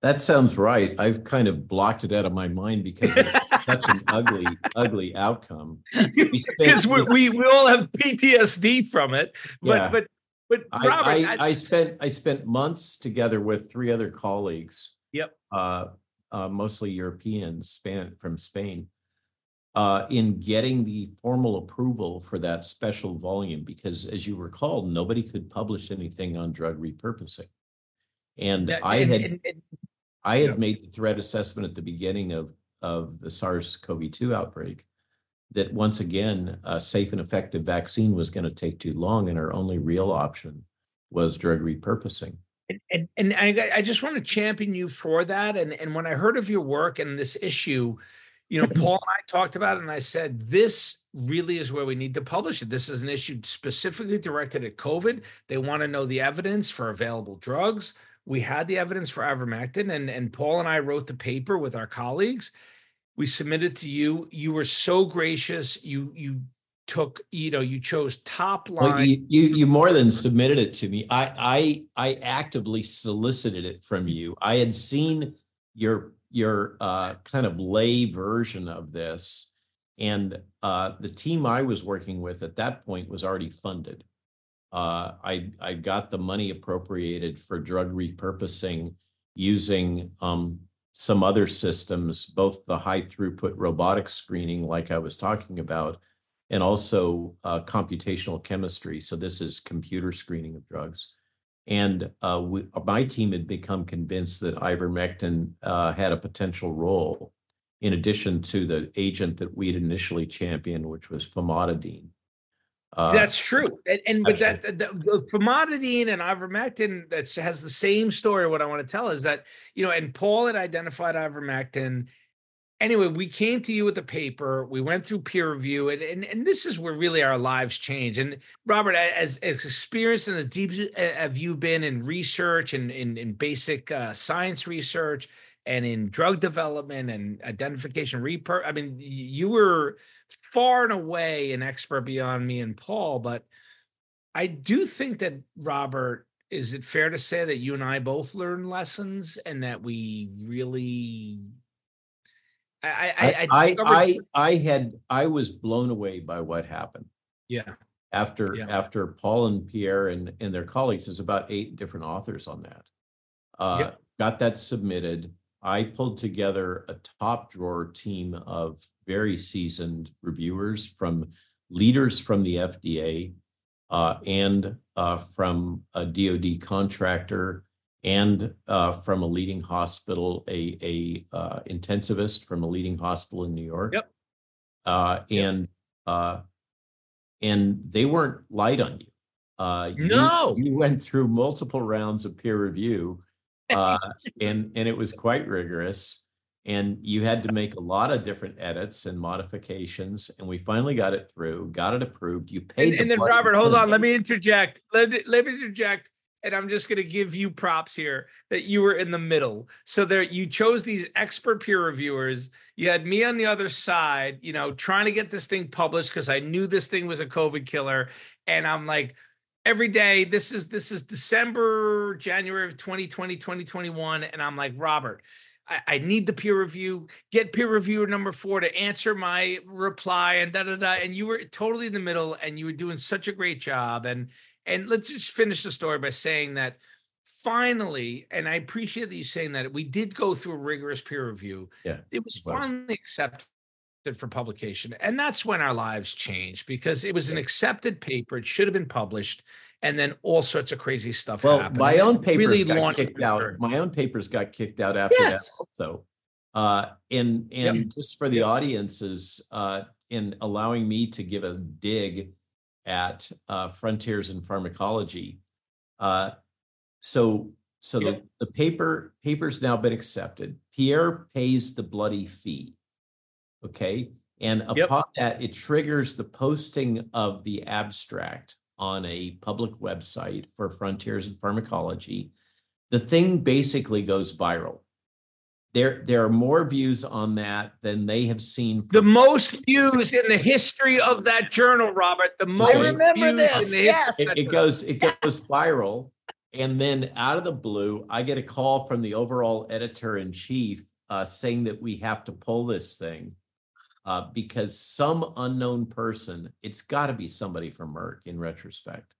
D: That sounds right. I've kind of blocked it out of my mind because it's [LAUGHS] such an ugly, ugly outcome. [LAUGHS]
C: Because we, we, we all have PTSD from it. But yeah. but but Robert,
D: I, I, I, spent I spent months together with three other colleagues.
C: Yep.
D: Uh, uh, mostly Europeans, Span from Spain, uh, in getting the formal approval for that special volume because, as you recall, nobody could publish anything on drug repurposing. And I had I had made the threat assessment at the beginning of, of the SARS-CoV-2 outbreak that once again, a safe and effective vaccine was going to take too long, and our only real option was drug repurposing.
C: And, and, and I, I just want to champion you for that. And, and when I heard of your work and this issue, you know, [LAUGHS] Paul and I talked about it, and I said, this really is where we need to publish it. This is an issue specifically directed at COVID. They want to know the evidence for available drugs, we had the evidence for ivermectin and and paul and i wrote the paper with our colleagues. We submitted to you. You were so gracious. You you took you know you chose top line. well,
D: you, you, you more than submitted it to me. I i i actively solicited it from you. I had seen your your uh, kind of lay version of this and uh, the team i was working with at that point was already funded uh, I I got the money appropriated for drug repurposing using um, some other systems, both the high throughput robotic screening, like I was talking about, and also uh, computational chemistry. So this is computer screening of drugs. And uh, we, my team had become convinced that ivermectin uh, had a potential role, in addition to the agent that we'd initially championed, which was famotidine.
C: Uh, That's true, and, and but that the, the famotidine and ivermectin that has the same story. What I want to tell is that you know, and Paul had identified ivermectin. Anyway, we came to you with the paper. We went through peer review, and and, and this is where really our lives change. And Robert, as, as experienced and as deep have you been in research and in, in basic uh, science research and in drug development and identification repur? I mean, you were far and away an expert beyond me and Paul, but I do think that Robert, is it fair to say that you and I both learned lessons and that we really
D: I I I, I, I had I was blown away by what happened.
C: Yeah.
D: After yeah. after Paul and Pierre and, and their colleagues, there's about eight different authors on that. Uh, yep. got that submitted. I pulled together a top drawer team of very seasoned reviewers from leaders from the FDA uh, and uh, from a DoD contractor and uh, from a leading hospital, a, a uh, intensivist from a leading hospital in New York.
C: Yep.
D: Uh, and yep. Uh, and they weren't light on you.
C: no,
D: you, went through multiple rounds of peer review, [LAUGHS] and and it was quite rigorous and you had to make a lot of different edits and modifications and we finally got it through got it approved you paid
C: and, and then robert hold on let me interject let let me interject and i'm just going to give you props here that you were in the middle so there you chose these expert peer reviewers you had me on the other side you know trying to get this thing published because i knew this thing was a covid killer and i'm like every day this is this is december january of 2020 2021 and i'm like robert I, I need the peer review. Get peer reviewer number four to answer my reply and da da da. And you were totally in the middle, and you were doing such a great job. And and let's just finish the story by saying that finally, and I appreciate that you saying that we did go through a rigorous peer review.
D: Yeah,
C: it was, finally accepted for publication. And that's when our lives changed because it was an accepted paper. It should have been published. And then all sorts of crazy stuff
D: well,
C: happened.
D: my own papers really got kicked out. My own papers got kicked out after yes. that also. Uh, and and yep. just for the yep. audiences, uh, in allowing me to give a dig at uh, frontiers in pharmacology. Uh, so so yep. the, the paper paper's now been accepted. Pierre pays the bloody fee. Okay. And upon yep. that, it triggers the posting of the abstract on a public website for Frontiers in Pharmacology. The thing basically goes viral. There, there are more views on that than they have seen.
C: The most views in the history of that journal, Robert. The most I remember this.
D: Yes. It, it goes, it goes viral. And then out of the blue, I get a call from the overall editor in chief uh, saying that we have to pull this thing uh, because some unknown person, it's got to be somebody from Merck in retrospect.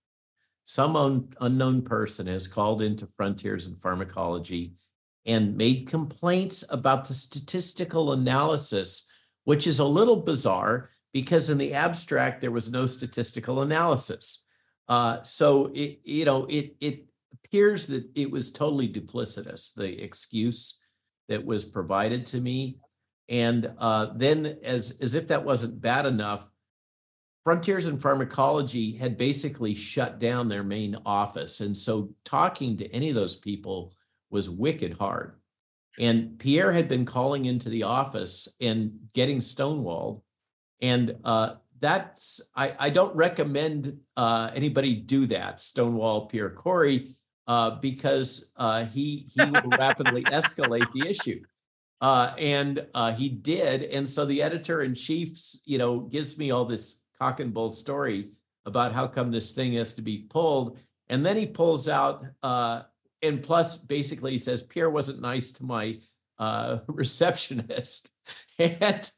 D: Some un- unknown person has called into Frontiers in Pharmacology and made complaints about the statistical analysis, which is a little bizarre because in the abstract there was no statistical analysis. Uh, so it you know it it appears that it was totally duplicitous the excuse that was provided to me and uh, then, as as if that wasn't bad enough, Frontiers in Pharmacology had basically shut down their main office, and so talking to any of those people was wicked hard. And Pierre had been calling into the office and getting stonewalled, and uh, that's I, I don't recommend uh, anybody do that. Stonewall Pierre Kory uh, because uh, he he [LAUGHS] will rapidly escalate the issue. Uh, and uh, he did. And so the editor in chief, you know, gives me all this cock and bull story about how come this thing has to be pulled. And then he pulls out, uh, and plus, basically, he says, Pierre wasn't nice to my uh, [LAUGHS] receptionist. [LAUGHS] and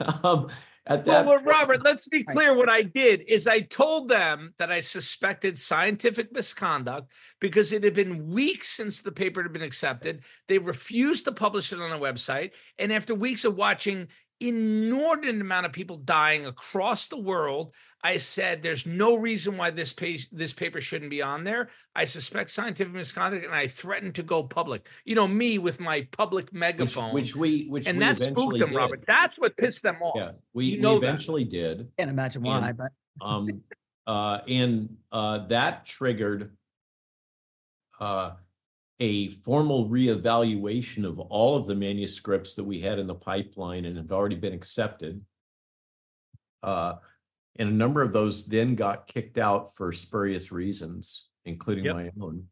D: um,
C: at that well, well, Robert, let's be clear. What I did is I told them that I suspected scientific misconduct because it had been weeks since the paper had been accepted. They refused to publish it on a website. And after weeks of watching inordinate amount of people dying across the world. I said there's no reason why this page this paper shouldn't be on there. I suspect scientific misconduct, and I threatened to go public. You know me with my public megaphone,
D: which, which we which
C: and
D: we
C: that spooked them,
D: did.
C: Robert. That's what pissed them off.
D: Yeah, we, you know we eventually that. did.
B: Can't imagine why, and, but [LAUGHS]
D: um, uh, and uh, that triggered uh a formal reevaluation of all of the manuscripts that we had in the pipeline and had already been accepted. Uh, and a number of those then got kicked out for spurious reasons, including
C: Yep.
D: my own.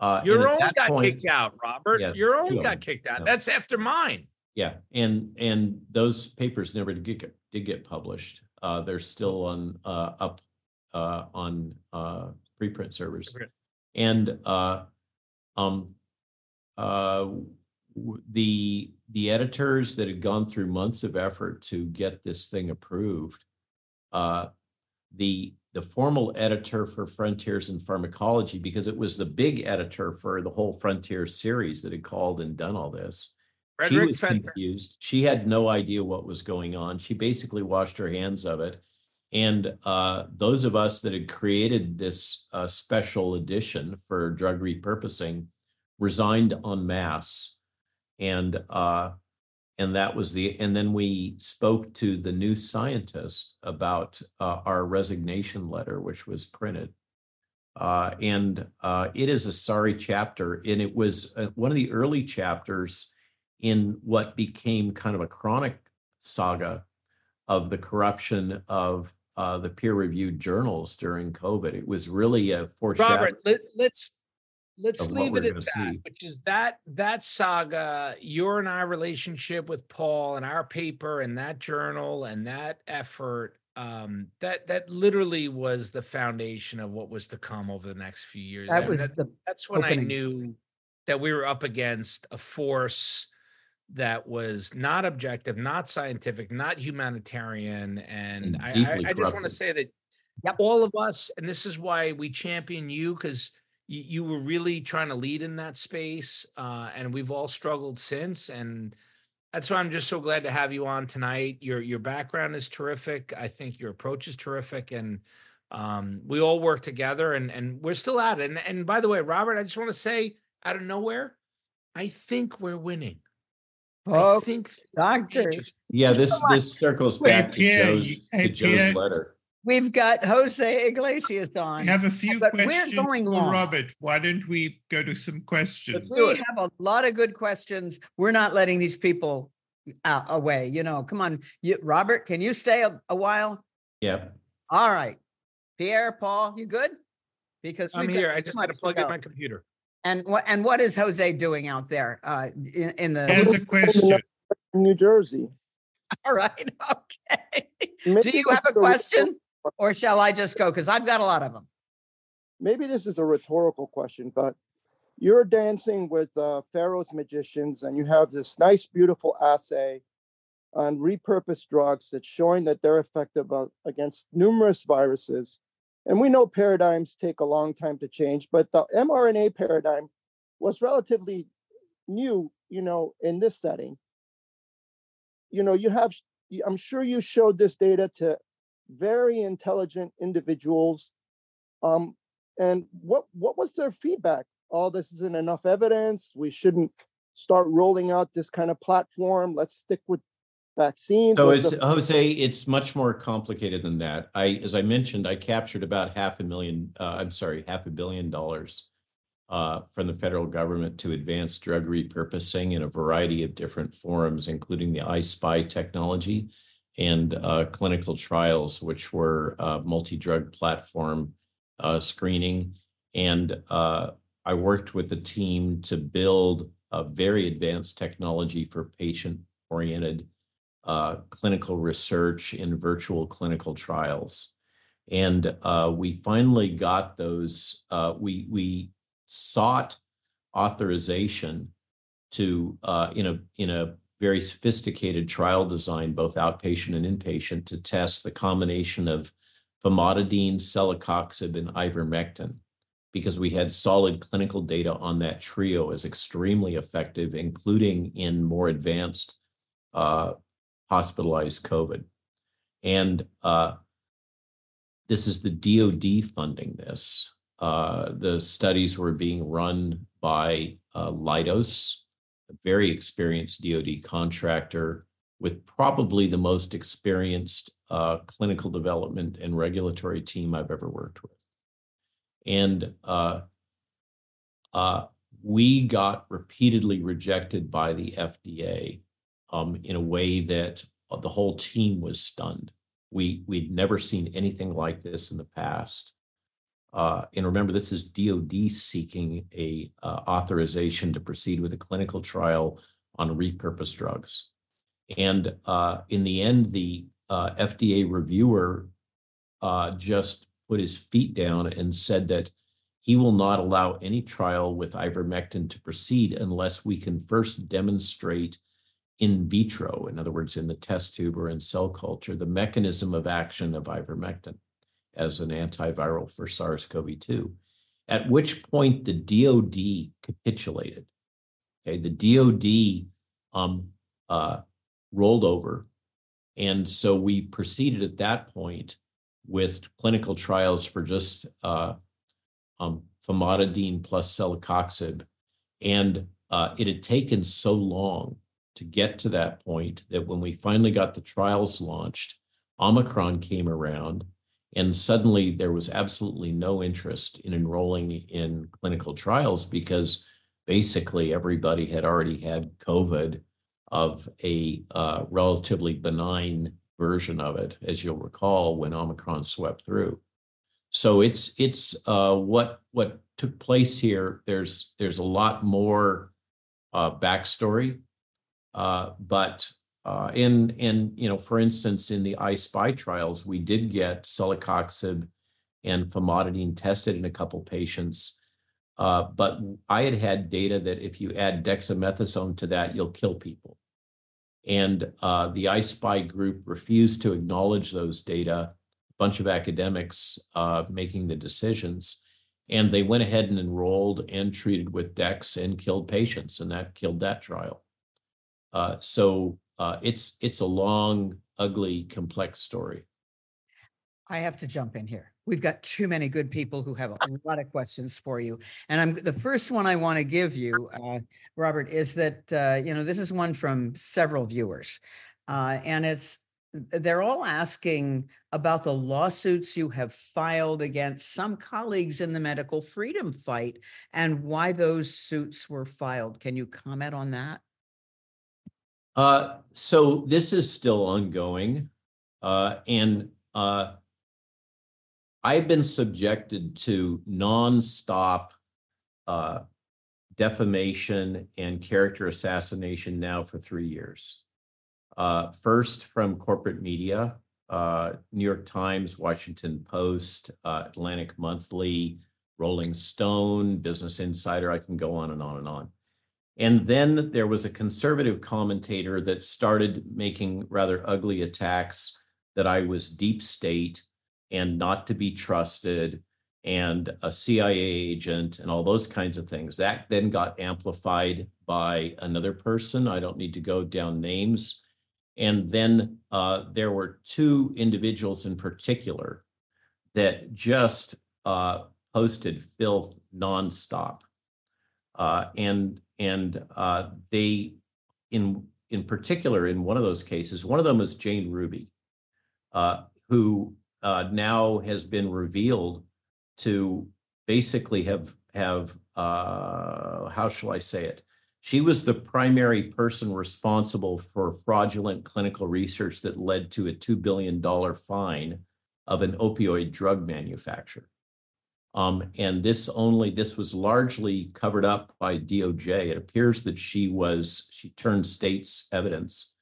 D: Uh,
C: Your own got point- kicked out, Robert. Yeah, Your own got kicked out. That's after mine.
D: Yeah, and and those papers never did get did get published. Uh, they're still on uh, up uh, on uh, preprint servers, Okay. and uh, um, uh, the the editors that had gone through months of effort to get this thing approved, uh, the the formal editor for Frontiers in Pharmacology, because it was the big editor for the whole Frontier series that had called and done all this. Frederick she was Fenter. confused. She had no idea what was going on. She basically washed her hands of it. And uh, those of us that had created this uh, special edition for drug repurposing resigned en masse. And uh, and that was the and then we spoke to the new scientist about uh, our resignation letter, which was printed. Uh, and uh, it is a sorry chapter, and it was uh, one of the early chapters in what became kind of a chronic saga of the corruption of uh, the peer-reviewed journals during COVID. It was really a foreshadowing.
C: Robert, let, let's let's leave it at that, see. which is that that saga, your and our relationship with Paul and our paper and that journal and that effort. Um, that that literally was the foundation of what was to come over the next few years.
B: That was
C: that,
B: the
C: that's when opening. I knew that we were up against a force that was not objective, not scientific, not humanitarian. And, and I, I, I, just want to say that yep. all of us, and this is why we champion you because you, you, were really trying to lead in that space. Uh, and we've all struggled since. And that's why I'm just so glad to have you on tonight. Your your background is terrific. I think your approach is terrific. And um, we all work together and, and we're still at it. And, and by the way, Robert, I just want to say out of nowhere, I think we're winning.
B: Oh, I think doctors.
D: Yeah, this this circles back to Joe's, to Joe's letter.
B: We've got Jose Iglesias on.
E: We have a few but questions we're going for long. Robert. Why don't we go to some questions?
B: we have a lot of good questions. We're not letting these people uh, away. You know, come on, you, Robert. Can you stay a, a while?
D: Yeah.
B: All right, Pierre, Paul, you good?
C: Because I'm here. I just got to plug in my computer.
B: And what and what is Jose doing out there uh, in, in the?
E: As a question.
F: New Jersey. [LAUGHS]
B: All right. [LAUGHS] Okay. Maybe Do you have a question, or shall I just go? Because I've got a lot of them.
F: Maybe this is a rhetorical question, but you're dancing with uh, Pharaoh's magicians, and you have this nice, beautiful assay on repurposed drugs that's showing that they're effective against numerous viruses. And we know paradigms take a long time to change, but the mRNA paradigm was relatively new, you know, in this setting. You know, you have, I'm sure you showed this data to very intelligent individuals. Um, and what what was their feedback? Oh, this isn't enough evidence. We shouldn't start rolling out this kind of platform. Let's stick with vaccines.
D: So it's the- Jose, it's much more complicated than that. I, as I mentioned, I captured about half a million, uh, I'm sorry, half a billion dollars uh, from the federal government to advance drug repurposing in a variety of different forums, including the I-SPY technology and uh, clinical trials, which were uh, multi-drug platform uh, screening. And I worked with the team to build a very advanced technology for patient-oriented uh, clinical research in virtual clinical trials. And we finally got those, we, we sought authorization to, in, a, in a very sophisticated trial design, both outpatient and inpatient, to test the combination of famotidine, celecoxib, and ivermectin because we had solid clinical data on that trio as extremely effective, including in more advanced uh, hospitalized COVID. And uh, this is the DoD funding this. Uh, the studies were being run by uh, Leidos, a very experienced DoD contractor with probably the most experienced uh, clinical development and regulatory team I've ever worked with. And uh, uh, we got repeatedly rejected by the FDA um, in a way that uh, the whole team was stunned. We we'd never seen anything like this in the past. Uh, and remember, this is DoD seeking a uh, authorization to proceed with a clinical trial on repurposed drugs. And uh, in the end, the FDA reviewer just put his feet down and said that he will not allow any trial with ivermectin to proceed unless we can first demonstrate in vitro, in other words, in the test tube or in cell culture, the mechanism of action of ivermectin as an antiviral for SARS-CoV-2, at which point the DoD capitulated. Okay, the DoD um, uh, rolled over. And so we proceeded at that point with clinical trials for just uh, um, famotidine plus celecoxib. And uh, it had taken so long to get to that point that when we finally got the trials launched, Omicron came around and suddenly there was absolutely no interest in enrolling in clinical trials because basically everybody had already had COVID of a uh, relatively benign version of it, as you'll recall, when Omicron swept through. So it's it's uh, what what took place here. There's there's a lot more uh, backstory uh, but uh, in in you know, for instance, in the I-SPY trials, we did get celecoxib and famotidine tested in a couple patients. Uh, but I had had data that if you add dexamethasone to that, you'll kill people. And uh, the I-SPY group refused to acknowledge those data, a bunch of academics uh, making the decisions. And they went ahead and enrolled and treated with Dex and killed patients, and that killed that trial. Uh, so uh, it's it's a long, ugly, complex story.
B: I have to jump in here. We've got too many good people who have a lot of questions for you, and I'm the first one I want to give you, uh, Robert, is that uh, you know this is one from several viewers, uh, and it's they're all asking about the lawsuits you have filed against some colleagues in the medical freedom fight and why those suits were filed. Can you comment on that?
D: Uh, so this is still ongoing, uh, and uh, I've been subjected to nonstop uh, defamation and character assassination now for three years. Uh, first from corporate media, uh, New York Times, Washington Post, uh, Atlantic Monthly, Rolling Stone, Business Insider. I can go on and on and on. And then there was a conservative commentator that started making rather ugly attacks that I was deep state and not to be trusted and a CIA agent and all those kinds of things. That then got amplified by another person. I don't need to go down names. And then uh, there were two individuals in particular that just uh, posted filth nonstop. Uh, and and uh, they, in in particular, in one of those cases, one of them was Jane Ruby, uh, who uh, now has been revealed to basically have have uh, how shall I say it? She was the primary person responsible for fraudulent clinical research that led to a two billion dollar fine of an opioid drug manufacturer. Um, and this only this was largely covered up by DOJ. It appears that she was she turned state's evidence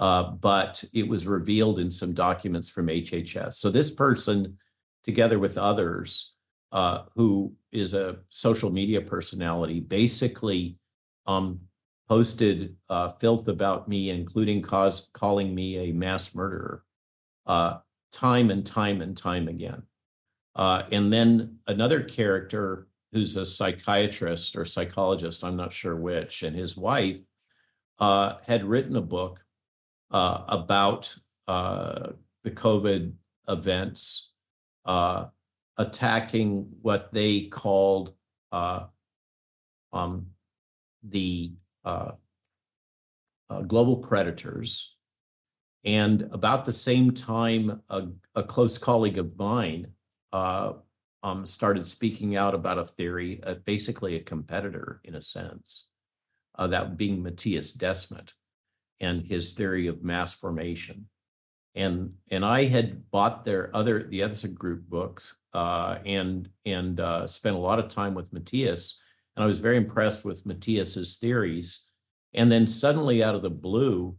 D: uh, but it was revealed in some documents from HHS. So this person, together with others, uh, who is a social media personality, basically um, posted uh, filth about me, including cause, calling me a mass murderer, uh, time and time and time again. Uh, and then another character who's a psychiatrist or psychologist, I'm not sure which, and his wife uh, had written a book uh, about uh, the COVID events, uh, attacking what they called um, the global predators. And about the same time, a, a close colleague of mine um, started speaking out about a theory, basically a competitor in a sense, that being Matthias Desmet and his theory of mass formation. And and I had bought their other the other group books uh, and and uh, spent a lot of time with Matthias and I was very impressed with Matthias's theories. And then suddenly, out of the blue,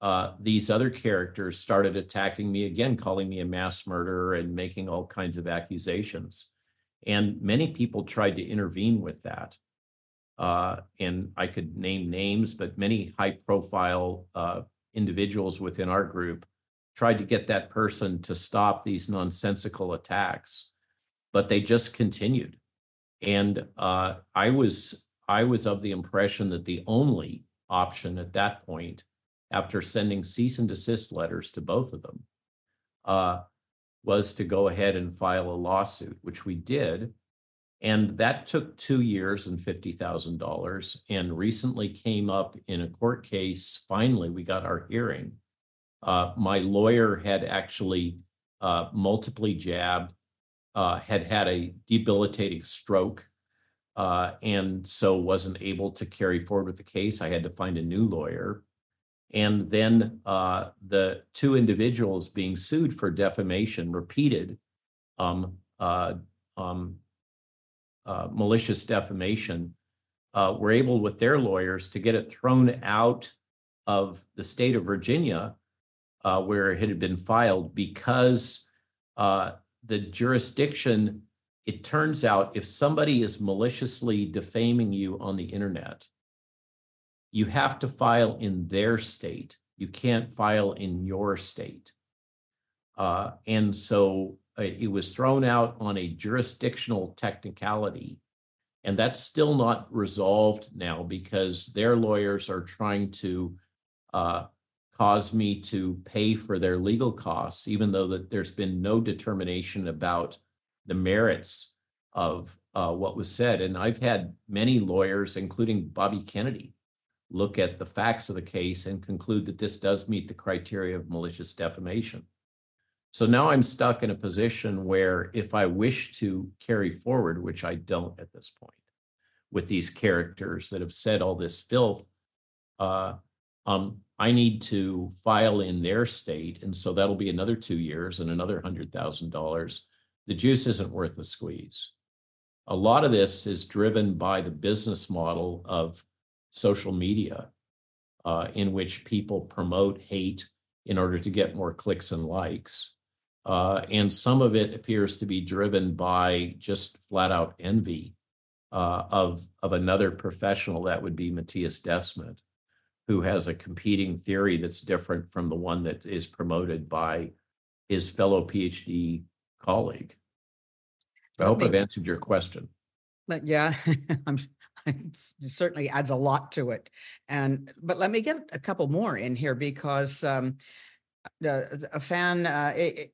D: uh, these other characters started attacking me again, calling me a mass murderer and making all kinds of accusations. And many people tried to intervene with that uh, and I could name names, but many high profile uh, individuals within our group tried to get that person to stop these nonsensical attacks, but they just continued. And uh, I was I was of the impression that the only option at that point, after sending cease and desist letters to both of them, uh, was to go ahead and file a lawsuit, which we did. And that took two years and $50,000 and recently came up in a court case. Finally, we got our hearing. Uh, my lawyer had actually uh, multiply jabbed, uh, had had a debilitating stroke, uh, and so wasn't able to carry forward with the case. I had to find a new lawyer. And then uh, the two individuals being sued for defamation repeated um, uh, um, uh, malicious defamation uh, were able with their lawyers to get it thrown out of the state of Virginia uh, where it had been filed because uh, the jurisdiction, it turns out if somebody is maliciously defaming you on the internet, you have to file in their state you can't file in your state. Uh, and so uh, it was thrown out on a jurisdictional technicality. And that's still not resolved now because their lawyers are trying to uh, cause me to pay for their legal costs, even though that there's been no determination about the merits of uh, what was said. And I've had many lawyers, including Bobby Kennedy, look at the facts of the case and conclude that this does meet the criteria of malicious defamation. So now I'm stuck in a position where if I wish to carry forward, which I don't at this point, with these characters that have said all this filth, uh, um, I need to file in their state. And so that'll be another two years and another $100,000. The juice isn't worth the squeeze. A lot of this is driven by the business model of social media, uh, in which people promote hate in order to get more clicks and likes. Uh, and some of it appears to be driven by just flat out envy uh, of, of another professional, that would be Matthias Desmet, who has a competing theory that's different from the one that is promoted by his fellow PhD colleague. I hope I've answered your question.
B: Yeah, [LAUGHS] I'm it [LAUGHS] certainly adds a lot to it. And but let me get a couple more in here because um, the, a fan, uh,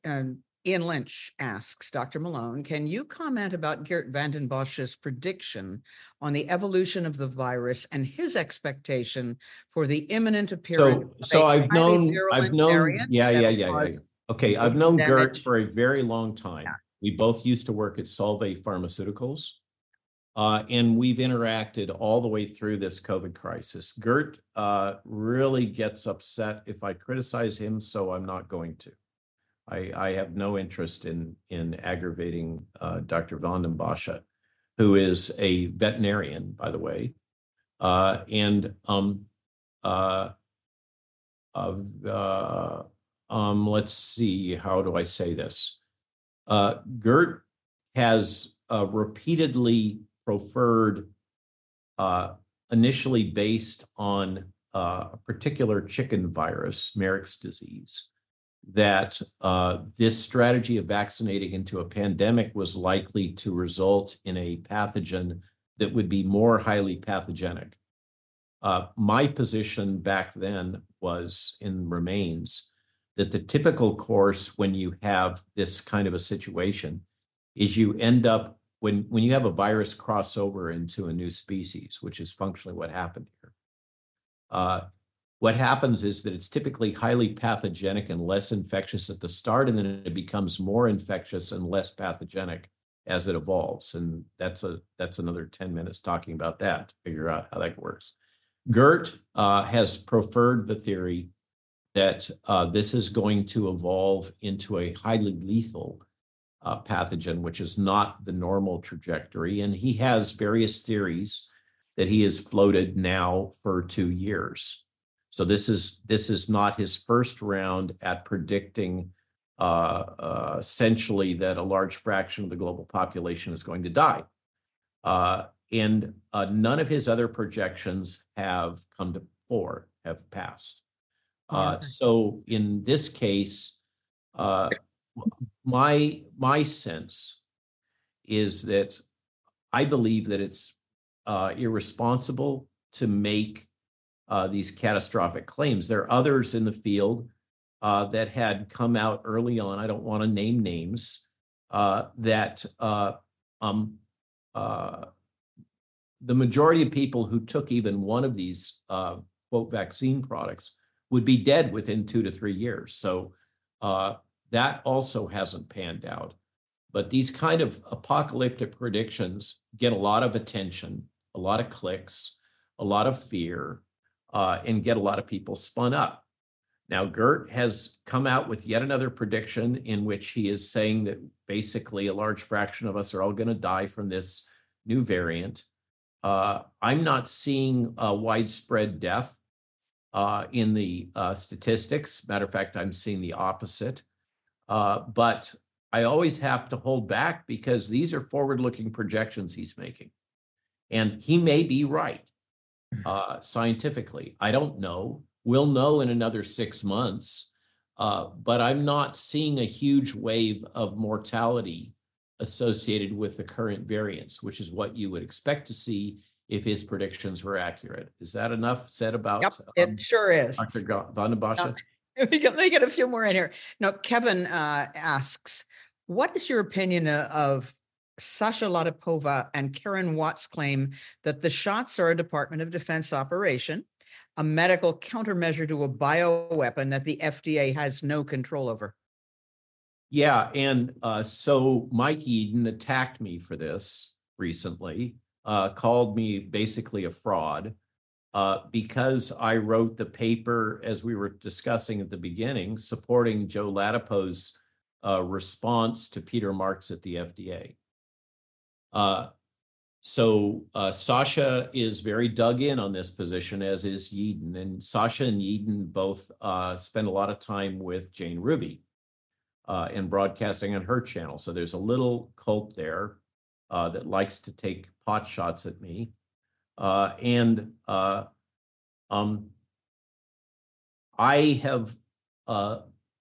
B: uh, Ian Lynch asks Dr. Malone, can you comment about Geert Vanden Bossche's prediction on the evolution of the virus and his expectation for the imminent appearance?
D: So, so I've known, I've known, yeah, yeah, yeah, yeah. Okay, I've known Geert for a very long time. Yeah. We both used to work at Solvay Pharmaceuticals. Uh, and we've interacted all the way through this COVID crisis. Geert uh, really gets upset if I criticize him, so I'm not going to. I, have no interest in in aggravating uh, Dr. Vanden Bossche, who is a veterinarian, by the way, uh, and um, uh, uh, um, let's see, how do I say this? Geert has repeatedly preferred uh, initially based on uh, a particular chicken virus, Marek's disease, that uh, this strategy of vaccinating into a pandemic was likely to result in a pathogen that would be more highly pathogenic. Uh, my position back then was and remains that the typical course when you have this kind of a situation is you end up when when you have a virus cross over into a new species, which is functionally what happened here, uh, what happens is that it's typically highly pathogenic and less infectious at the start, and then it becomes more infectious and less pathogenic as it evolves. And that's a that's another 10 minutes talking about that to figure out how that works. Geert uh, has preferred the theory that uh, this is going to evolve into a highly lethal uh, pathogen, which is not the normal trajectory. And he has various theories that he has floated now for two years. So this is this is not his first round at predicting uh, uh, essentially that a large fraction of the global population is going to die. Uh, and uh, none of his other projections have come to fore, have passed. Uh, so in this case, uh, my my sense is that I believe that it's uh, irresponsible to make uh, these catastrophic claims. There are others in the field uh, that had come out early on. I don't want to name names uh, that uh, um, uh, the majority of people who took even one of these quote vaccine products would be dead within two to three years. So that also hasn't panned out. But these kind of apocalyptic predictions get a lot of attention, a lot of clicks, a lot of fear, uh, and get a lot of people spun up. Now, Geert has come out with yet another prediction in which he is saying that basically a large fraction of us are all going to die from this new variant. Uh, I'm not seeing a widespread death uh, in the uh, statistics. Matter of fact, I'm seeing the opposite. Uh, but I always have to hold back because these are forward looking projections he's making. And he may be right hmm. uh, scientifically. I don't know. we'll know in another six months. Uh, but I'm not seeing a huge wave of mortality associated with the current variants, which is what you would expect to see if his predictions were accurate. Is that enough said about?
B: Yep,
D: um,
B: it sure is.
D: Dr. Van den Bossche? [LAUGHS]
B: We let me get a few more in here. Now, Kevin uh, asks, what is your opinion of Sasha Latypova and Karen Watt's claim that the shots are a Department of Defense operation, a medical countermeasure to a bioweapon that the FDA has no control over?
D: Yeah, and uh, so Mike Yeadon attacked me for this recently, uh, called me basically a fraud uh, because I wrote the paper, as we were discussing at the beginning, supporting Joe Latipo's uh, response to Peter Marks at the FDA. Uh, so uh, Sasha is very dug in on this position, as is Yeadon, and Sasha and Yeadon both uh, spend a lot of time with Jane Ruby uh, and broadcasting on her channel. So there's a little cult there uh, that likes to take pot shots at me. Uh, and uh, um, I have uh,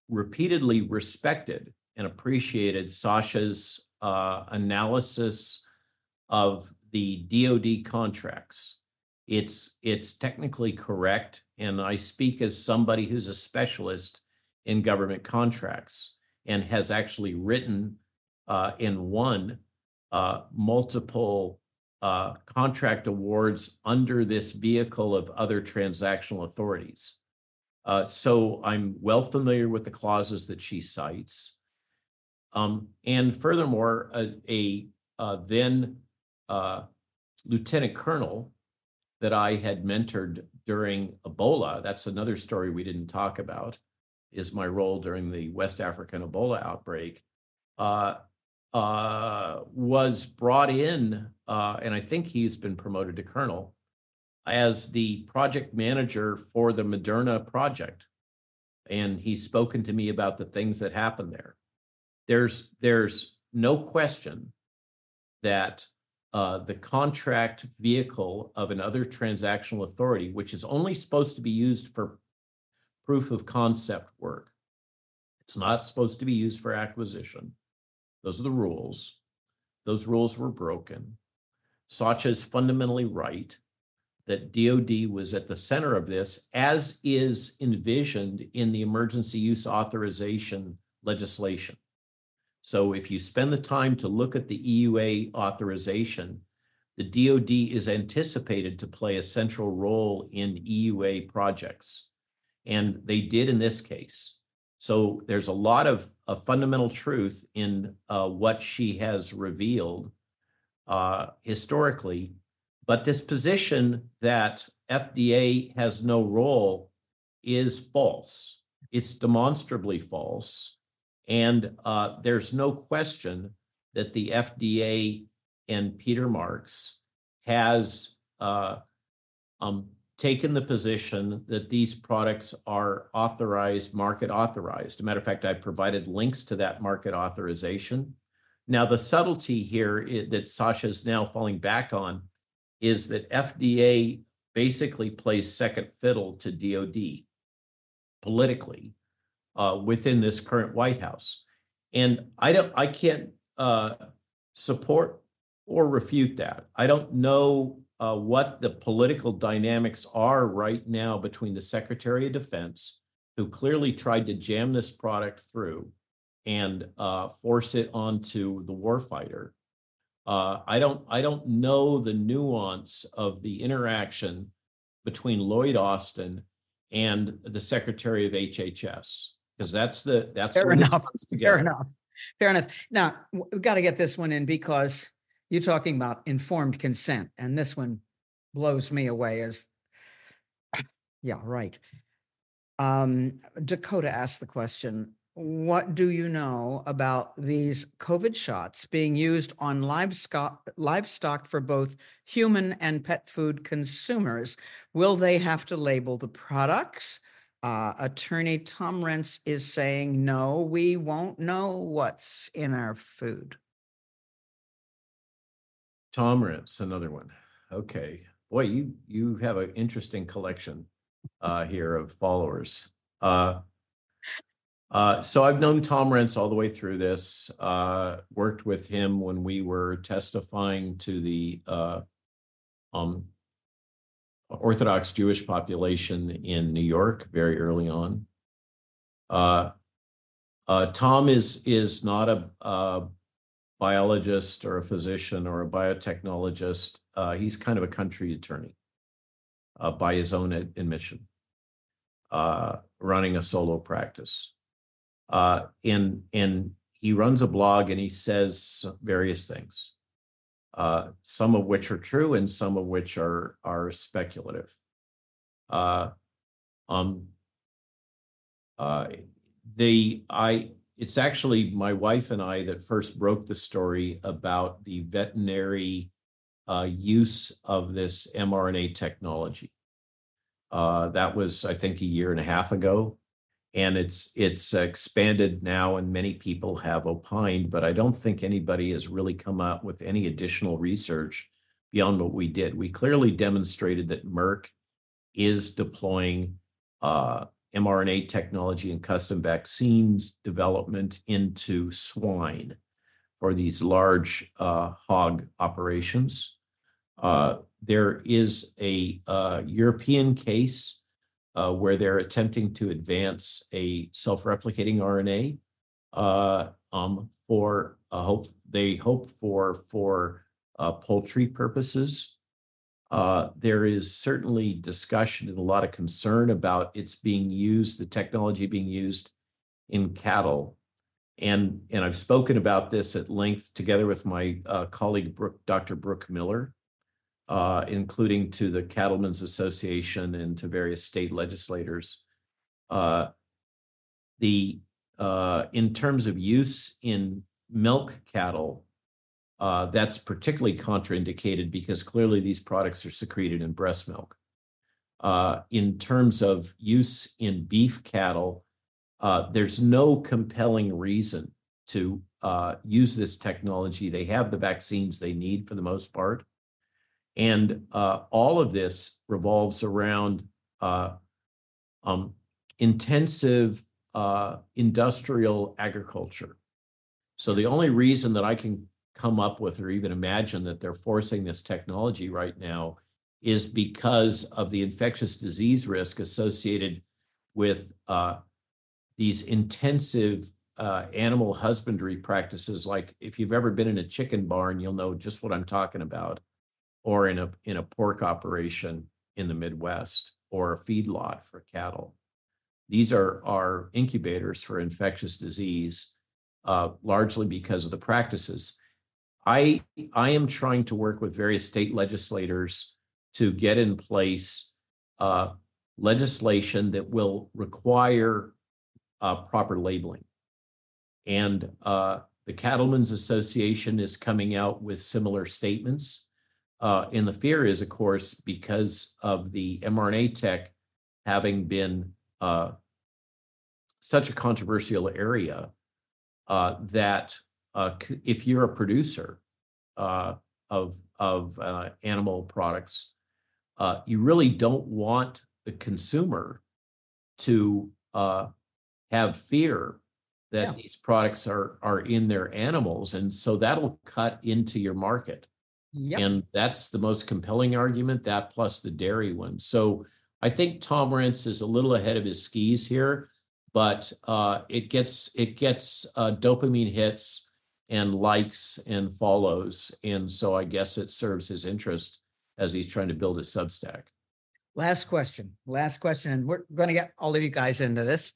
D: repeatedly respected and appreciated Sasha's uh, analysis of the DoD contracts. It's it's technically correct, and I speak as somebody who's a specialist in government contracts and has actually written uh, and won uh, multiple uh, contract awards under this vehicle of other transactional authorities. Uh, so I'm well familiar with the clauses that she cites. Um, and furthermore, a, a uh, then uh, lieutenant colonel that I had mentored during Ebola, that's another story we didn't talk about, is my role during the West African Ebola outbreak, uh, uh, was brought in, uh, and I think he's been promoted to colonel, as the project manager for the Moderna project. And he's spoken to me about the things that happened there. There's, there's no question that uh, the contract vehicle of another transactional authority, which is only supposed to be used for proof of concept work. It's not supposed to be used for acquisition. Those are the rules. Those rules were broken. Sasha is fundamentally right that DoD was at the center of this, as is envisioned in the emergency use authorization legislation. So if you spend the time to look at the EUA authorization, the DoD is anticipated to play a central role in EUA projects. And they did in this case. So there's a lot of, of fundamental truth in uh, what she has revealed uh, historically. But this position that FDA has no role is false. It's demonstrably false. And uh, there's no question that the FDA and Peter Marks has uh, um, taken the position that these products are authorized, market authorized. As a matter of fact, I provided links to that market authorization. Now, the subtlety here that Sasha is now falling back on is that FDA basically plays second fiddle to DOD politically uh, within this current White House. And I don't, I can't uh, support or refute that. I don't know uh, what the political dynamics are right now between the Secretary of Defense, who clearly tried to jam this product through and uh, force it onto the warfighter. Uh, I don't, I don't know the nuance of the interaction between Lloyd Austin and the Secretary of HHS, because that's the, that's
B: Fair enough. Fair enough. Fair enough. Now, we've got to get this one in because you're talking about informed consent, and this one blows me away as, yeah, right. Um, Dakota asked the question, what do you know about these COVID shots being used on livestock, livestock for both human and pet food consumers? Will they have to label the products? Uh, Attorney Tom Renz is saying, no, we won't know what's in our food.
D: Tom Ritz, another one. Okay. Boy, you, you have an interesting collection. uh, here of followers. Uh, uh, so I've known Tom Renz all the way through this. Uh, worked with him when we were testifying to the uh, um, Orthodox Jewish population in New York very early on. Uh, uh, Tom is is not a, a, biologist or a physician or a biotechnologist. Uh, he's kind of a country attorney uh, by his own admission, uh, running a solo practice. Uh, and and he runs a blog and he says various things, uh, some of which are true and some of which are are speculative. Uh, um, the I it's actually my wife and I that first broke the story about the veterinary uh, use of this mRNA technology. Uh, that was, I think, a year and a half ago and it's it's expanded now and many people have opined but i don't think anybody has really come up with any additional research beyond what we did we clearly demonstrated that merck is deploying uh, mrna technology and custom vaccines development into swine for these large uh, hog operations uh, there is a uh, european case where they're attempting to advance a self-replicating RNA um, for hope they hope for for poultry purposes. Uh, there is certainly discussion and a lot of concern about its being used, the technology being used in cattle. And, and I've spoken about this at length together with my uh, colleague, Brooke, Dr. Brooke Miller uh, including to the Cattlemen's Association and to various state legislators. Uh, the uh, in terms of use in milk cattle, uh, that's particularly contraindicated because clearly these products are secreted in breast milk. Uh, in terms of use in beef cattle, uh, there's no compelling reason to use this technology. They have the vaccines they need for the most part. And uh, all of this revolves around uh, um, intensive uh, industrial agriculture. So the only reason that I can come up with or even imagine that they're forcing this technology right now is because of the infectious disease risk associated with uh, these intensive uh, animal husbandry practices. Like if you've ever been in a chicken barn, you'll know just what I'm talking about or in a in a pork operation in the Midwest or a feedlot for cattle. These are are incubators for infectious disease, uh, largely because of the practices. I I am trying to work with various state legislators to get in place uh, legislation that will require uh, proper labeling, and uh, the Cattlemen's Association is coming out with similar statements. Uh, and the fear is, of course, because of the mRNA tech having been uh, such a controversial area uh, that uh, if you're a producer uh, of of uh, animal products, you really don't want the consumer to have fear that yeah. these products are are in their animals, and so that'll cut into your market. Yep. And that's the most compelling argument, that plus the dairy one. So I think Tom Renz is a little ahead of his skis here, but uh, it gets it gets uh, dopamine hits and likes and follows. And so I guess it serves his interest as he's trying to build his Substack.
B: Last question. Last question. And we're going to get all of you guys into this.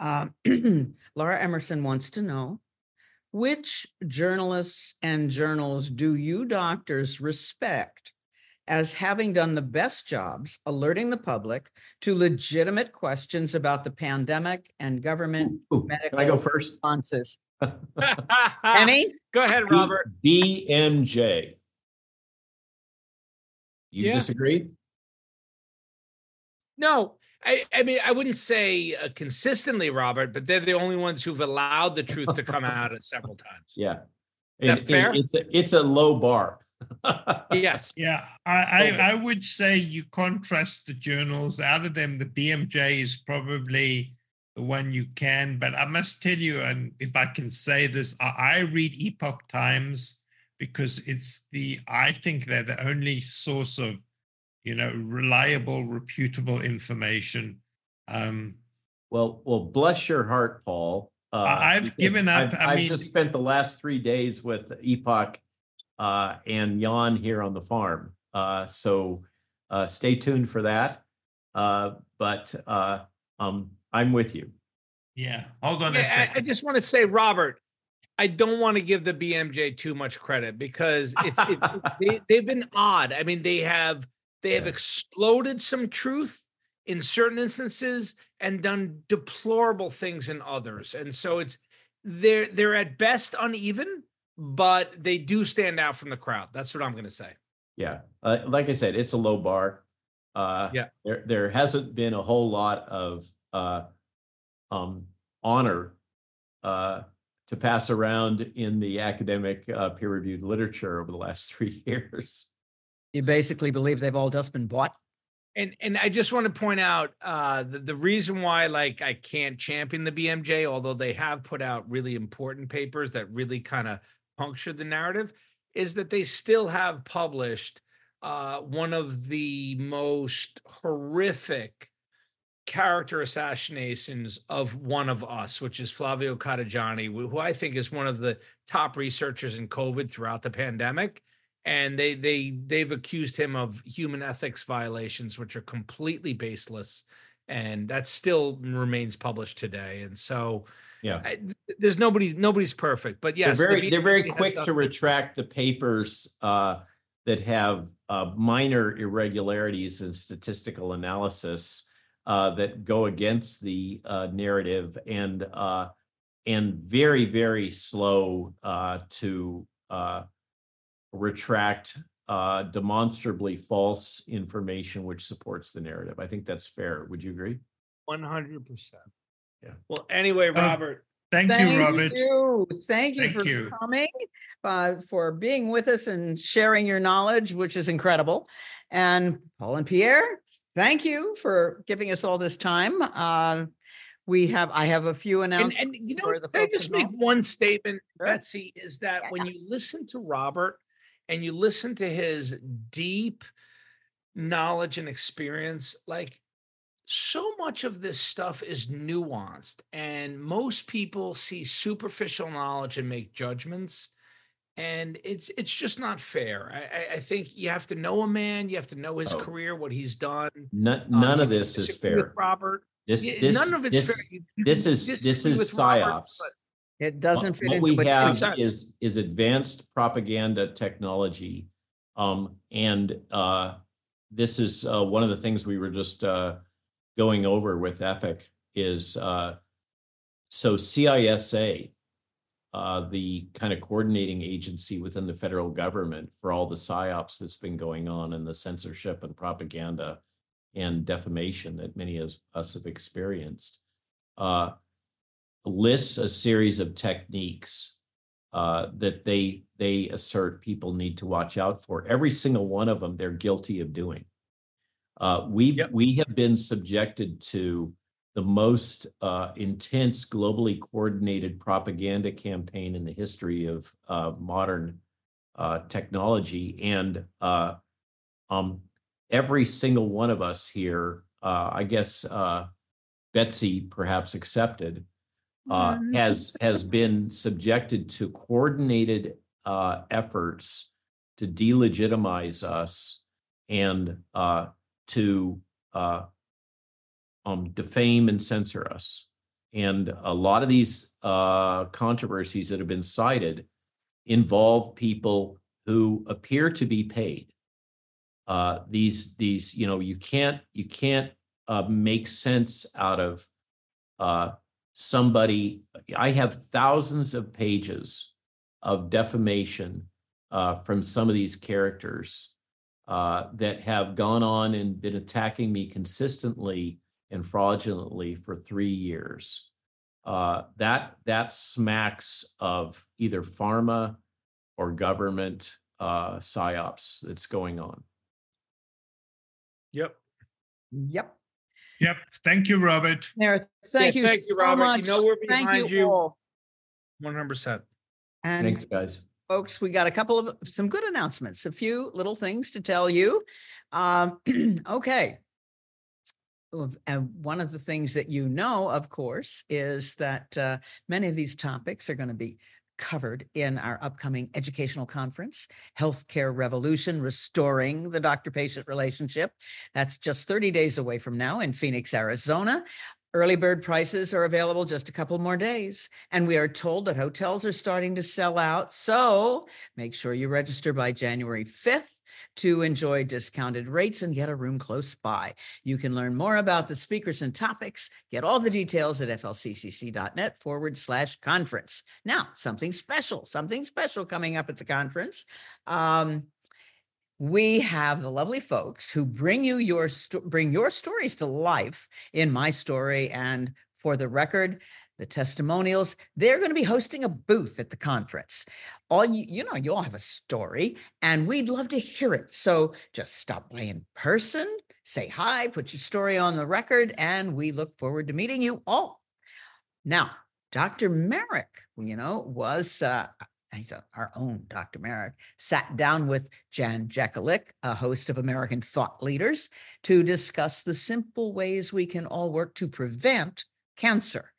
B: Um, [CLEARS THROAT] Laura Emerson wants to know which journalists and journals do you doctors respect as having done the best jobs alerting the public to legitimate questions about the pandemic and government
D: ooh, ooh. medical Can I go first?
B: responses? Any? [LAUGHS]
C: Go ahead, Robert.
D: BMJ. You yeah. disagree?
C: No, I, I mean, I wouldn't say uh, consistently, Robert, but they're the only ones who've allowed the truth to come out several times. [LAUGHS]
D: Yeah.
C: Is that fair?
D: it's, a, it's a low bar. [LAUGHS]
C: yes.
E: Yeah, I, I, I would say you contrast the journals. Out of them, the BMJ is probably the one you can. But I must tell you, and if I can say this, I, I read Epoch Times because it's the I think they're the only source of you know reliable, reputable information. Um,
D: well, well, bless your heart, Paul.
E: Uh, I've given up.
D: I've, I have just spent the last three days with Epoch uh, and Jan here on the farm. Uh, so uh, stay tuned for that. Uh, but uh, um, I'm with you.
E: Yeah. Hold on
C: yeah,
E: a second.
C: I, I just want to say, Robert, I don't want to give the BMJ too much credit because it's it, [LAUGHS] they, they've been odd. I mean, they have they have yeah. exploded some truth in certain instances and done deplorable things in others. And so it's they're they're at best uneven, but they do stand out from the crowd. That's what I'm going to say.
D: Yeah, uh, like I said, it's a low bar. Uh, yeah, there there hasn't been a whole lot of uh, um, honor uh, to pass around in the academic uh, peer reviewed literature over the last [LAUGHS] three years.
B: You basically believe they've all just been bought
C: and and I just want to point out uh, the the reason why like I can't champion the BMJ, although they have put out really important papers that really kind of puncture the narrative, is that they still have published uh, one of the most horrific character assassinations of one of us, which is Flavio Cadegiani, who I think is one of the top researchers in COVID throughout the pandemic. And they they they've accused him of human ethics violations which are completely baseless. And that still remains published today. And so
D: yeah.
C: I, there's nobody nobody's perfect but yes
D: they're very, the they're very quick to retract the papers uh, that have uh, minor irregularities in statistical analysis uh, that go against the uh, narrative and uh, and very very slow uh, to retract uh, demonstrably false information which supports the narrative. I think that's fair. Would you agree?
C: 100%. Yeah. Well, anyway, uh, Robert.
E: Thank, thank, you, Robert.
B: You. Thank you thank for you. coming, uh, for being with us and sharing your knowledge, which is incredible. And Paul and Pierre, thank you for giving us all this time. Uh, we have i have a few announcements
C: and, and you know can i just make one statement sure. betsy is that yeah. when you listen to robert and you listen to his deep knowledge and experience, like so much of this stuff is nuanced, and most people see superficial knowledge and make judgments. And it's it's just not fair. I, I think you have to know a man, you have to know his oh. career, what he's done.
D: None, none um, of this is fair,
C: Robert.
D: This, this, none of it's this, fair. You, you this is this is psyops. Robert,
B: it doesn't fit
D: what
B: into
D: we have is is advanced propaganda technology, um, and uh, this is uh, one of the things we were just uh, going over with Epoch is uh, so CISA, uh, the kind of coordinating agency within the federal government for all the psyops that's been going on and the censorship and propaganda and defamation that many of us have experienced. Uh, lists a series of techniques uh, that they they assert people need to watch out for. Every single one of them, they're guilty of doing. Uh, we yep. we have been subjected to the most uh, intense, globally coordinated propaganda campaign in the history of uh, modern uh, technology, and uh, um, every single one of us here, I guess Betsy perhaps accepted, uh, mm-hmm. has has been subjected to coordinated uh, efforts to delegitimize us and uh, to uh, um, defame and censor us. And a lot of these uh, controversies that have been cited involve people who appear to be paid. Uh, these these you know you can't you can't make sense out of somebody, I have thousands of pages of defamation uh, from some of these characters uh, that have gone on and been attacking me consistently and fraudulently for three years. Uh, that that smacks of either pharma or government uh, psyops that's going on.
C: Yep.
B: Yep.
E: Yep. Thank you, Robert.
B: There. Thank
C: Yeah,
B: you
C: thank you,
B: so
C: Robert. You
B: much.
C: know we're
B: Thank you
C: you.
B: all.
C: One hundred percent.
D: Thanks, guys.
B: folks, we got a couple of some good announcements, a few little things to tell you. Um, [CLEARS THROAT] okay. And one of the things that you know, of course, is that uh, many of these topics are going to be covered in our upcoming educational conference, Healthcare Revolution Restoring the Doctor Patient Relationship. That's just 30 days away from now in Phoenix, Arizona. Early bird prices are available just a couple more days. And we are told that hotels are starting to sell out. So make sure you register by January 5th to enjoy discounted rates and get a room close by. You can learn more about the speakers and topics. Get all the details at flccc.net forward slash conference. Now, something special, something special coming up at the conference. Um, we have the lovely folks who bring you your bring your stories to life in my story and for the record the testimonials they're going to be hosting a booth at the conference. All you you know you all have a story and we'd love to hear it. So just stop by in person say hi put your story on the record and we look forward to meeting you all. Now dr marik you know was uh, he's our own Dr. Marik, sat down with Jan Jekielek, a host of American Thought Leaders, to discuss the simple ways we can all work to prevent cancer.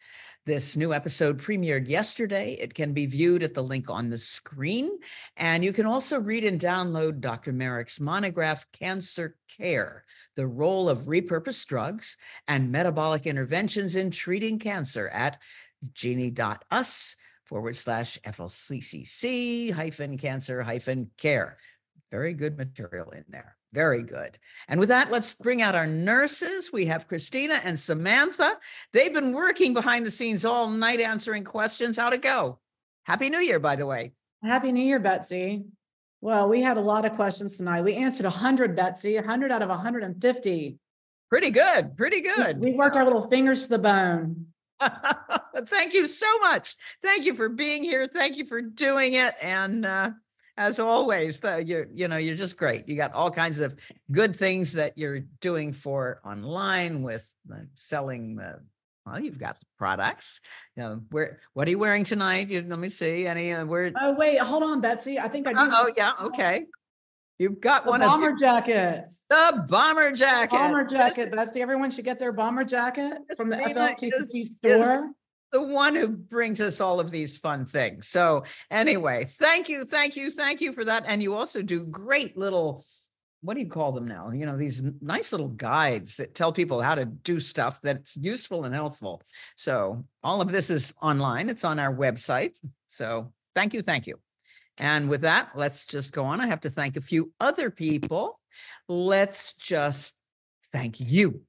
B: This new episode premiered yesterday. It can be viewed at the link on the screen. And you can also read and download Dr. Marik's monograph, Cancer Care The Role of Repurposed Drugs and Metabolic Interventions in Treating Cancer at geni.us forward slash FLCCC hyphen cancer hyphen care. Very good material in there. Very good. And with that, let's bring out our nurses. We have Christina and Samantha. They've been working behind the scenes all night answering questions. How to go? Happy New Year, by the way.
G: Happy New Year, Betsy. Well, we had a lot of questions tonight. We answered 100, Betsy, 100 out of 150.
B: Pretty good. Pretty
G: We-
B: good.
G: We worked our little fingers to the bone. [LAUGHS]
B: Thank you so much. Thank you for being here. Thank you for doing it. And uh, as always, the, you you know you're just great. You got all kinds of good things that you're doing for online with uh, selling the. Well, you've got the products. You know, where what are you wearing tonight? You, let me see. Any uh, where?
G: Oh, wait, hold on, Betsy. I think I do.
B: Oh yeah, okay. You've got
G: The
B: one
G: bomber
B: of
G: jacket.
B: the bomber jacket.
G: Bomber jacket, Betsy. Everyone should get their bomber jacket from the
B: is-
G: store.
B: the one who brings us all of these fun things. So anyway, thank you, thank you, thank you for that. And you also do great little, what do you call them now? You know, these nice little guides that tell people how to do stuff that's useful and helpful. So all of this is online. It's on our website. So thank you, thank you. And with that, let's just go on. I have to thank a few other people. Let's just thank you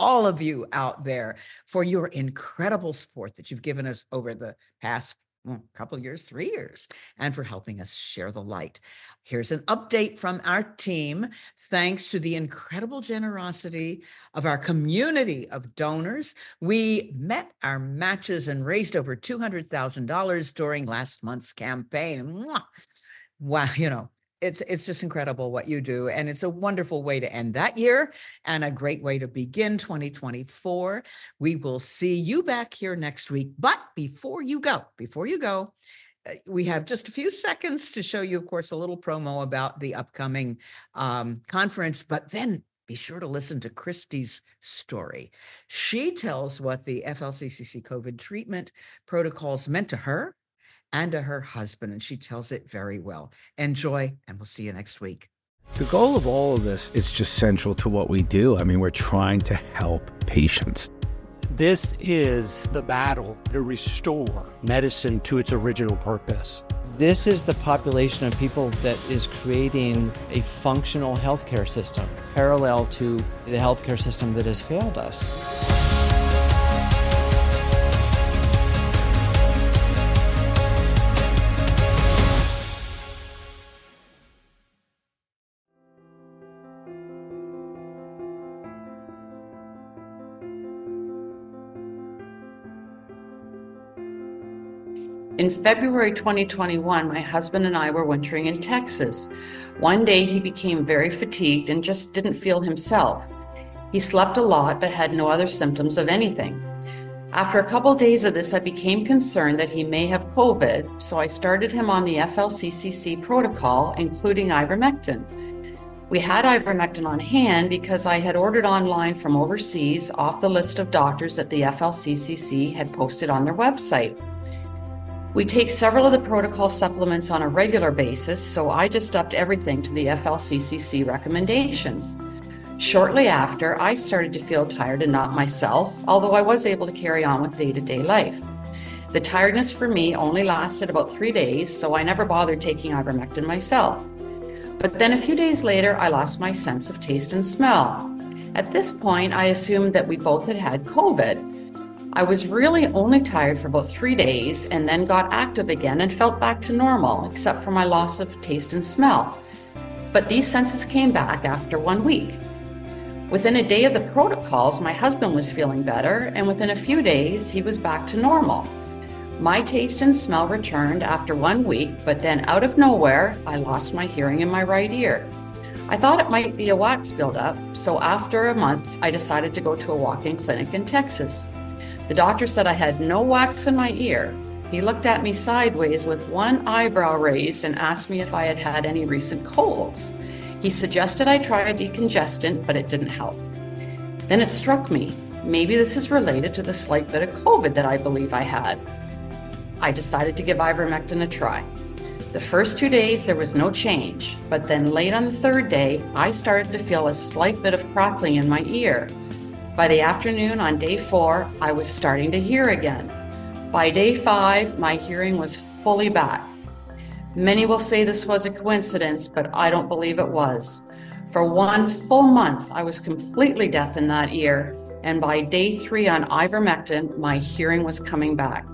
B: all of you out there for your incredible support that you've given us over the past mm, couple of years, three years, and for helping us share the light. Here's an update from our team. Thanks to the incredible generosity of our community of donors, we met our matches and raised over $200,000 during last month's campaign. Wow, you know, it's it's just incredible what you do and it's a wonderful way to end that year and a great way to begin 2024 we will see you back here next week but before you go before you go uh, we have just a few seconds to show you of course a little promo about the upcoming um, conference but then be sure to listen to Christie's story. She tells what the FLCCC COVID treatment protocols meant to her and to her husband, and she tells it very well. Enjoy, and we'll see you next week.
H: The goal of all of this is just central to what we do. I mean, we're trying to help patients.
I: This is the battle to restore medicine to its original purpose.
J: This is the population of people that is creating a functional healthcare system parallel to the healthcare system that has failed us.
K: In February 2021, my husband and I were wintering in Texas. One day he became very fatigued and just didn't feel himself. He slept a lot but had no other symptoms of anything. After a couple days of this, I became concerned that he may have COVID, so I started him on the FLCCC protocol, including ivermectin. We had ivermectin on hand because I had ordered online from overseas off the list of doctors that the FLCCC had posted on their website. We take several of the protocol supplements on a regular basis, so I just upped everything to the FLCCC recommendations. Shortly after, I started to feel tired and not myself, although I was able to carry on with day to day life. The tiredness for me only lasted about three days, so I never bothered taking ivermectin myself. But then a few days later, I lost my sense of taste and smell. At this point, I assumed that we both had had COVID. I was really only tired for about three days and then got active again and felt back to normal, except for my loss of taste and smell. But these senses came back after one week. Within a day of the protocols, my husband was feeling better, and within a few days, he was back to normal. My taste and smell returned after one week, but then out of nowhere, I lost my hearing in my right ear. I thought it might be a wax buildup, so after a month, I decided to go to a walk in clinic in Texas. The doctor said I had no wax in my ear. He looked at me sideways with one eyebrow raised and asked me if I had had any recent colds. He suggested I try a decongestant, but it didn't help. Then it struck me maybe this is related to the slight bit of COVID that I believe I had. I decided to give ivermectin a try. The first two days there was no change, but then late on the third day, I started to feel a slight bit of crackling in my ear, by the afternoon on day four, I was starting to hear again. By day five, my hearing was fully back. Many will say this was a coincidence, but I don't believe it was. For one full month, I was completely deaf in that ear, and by day three on ivermectin, my hearing was coming back.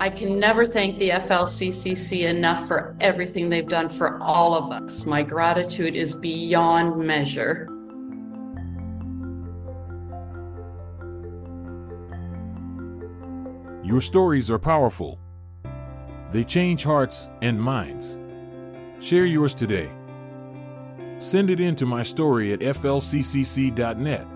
K: I can never thank the FLCCC enough for everything they've done for all of us. My gratitude is beyond measure.
L: Your stories are powerful. They change hearts and minds. Share yours today. Send it in to my story at flccc.net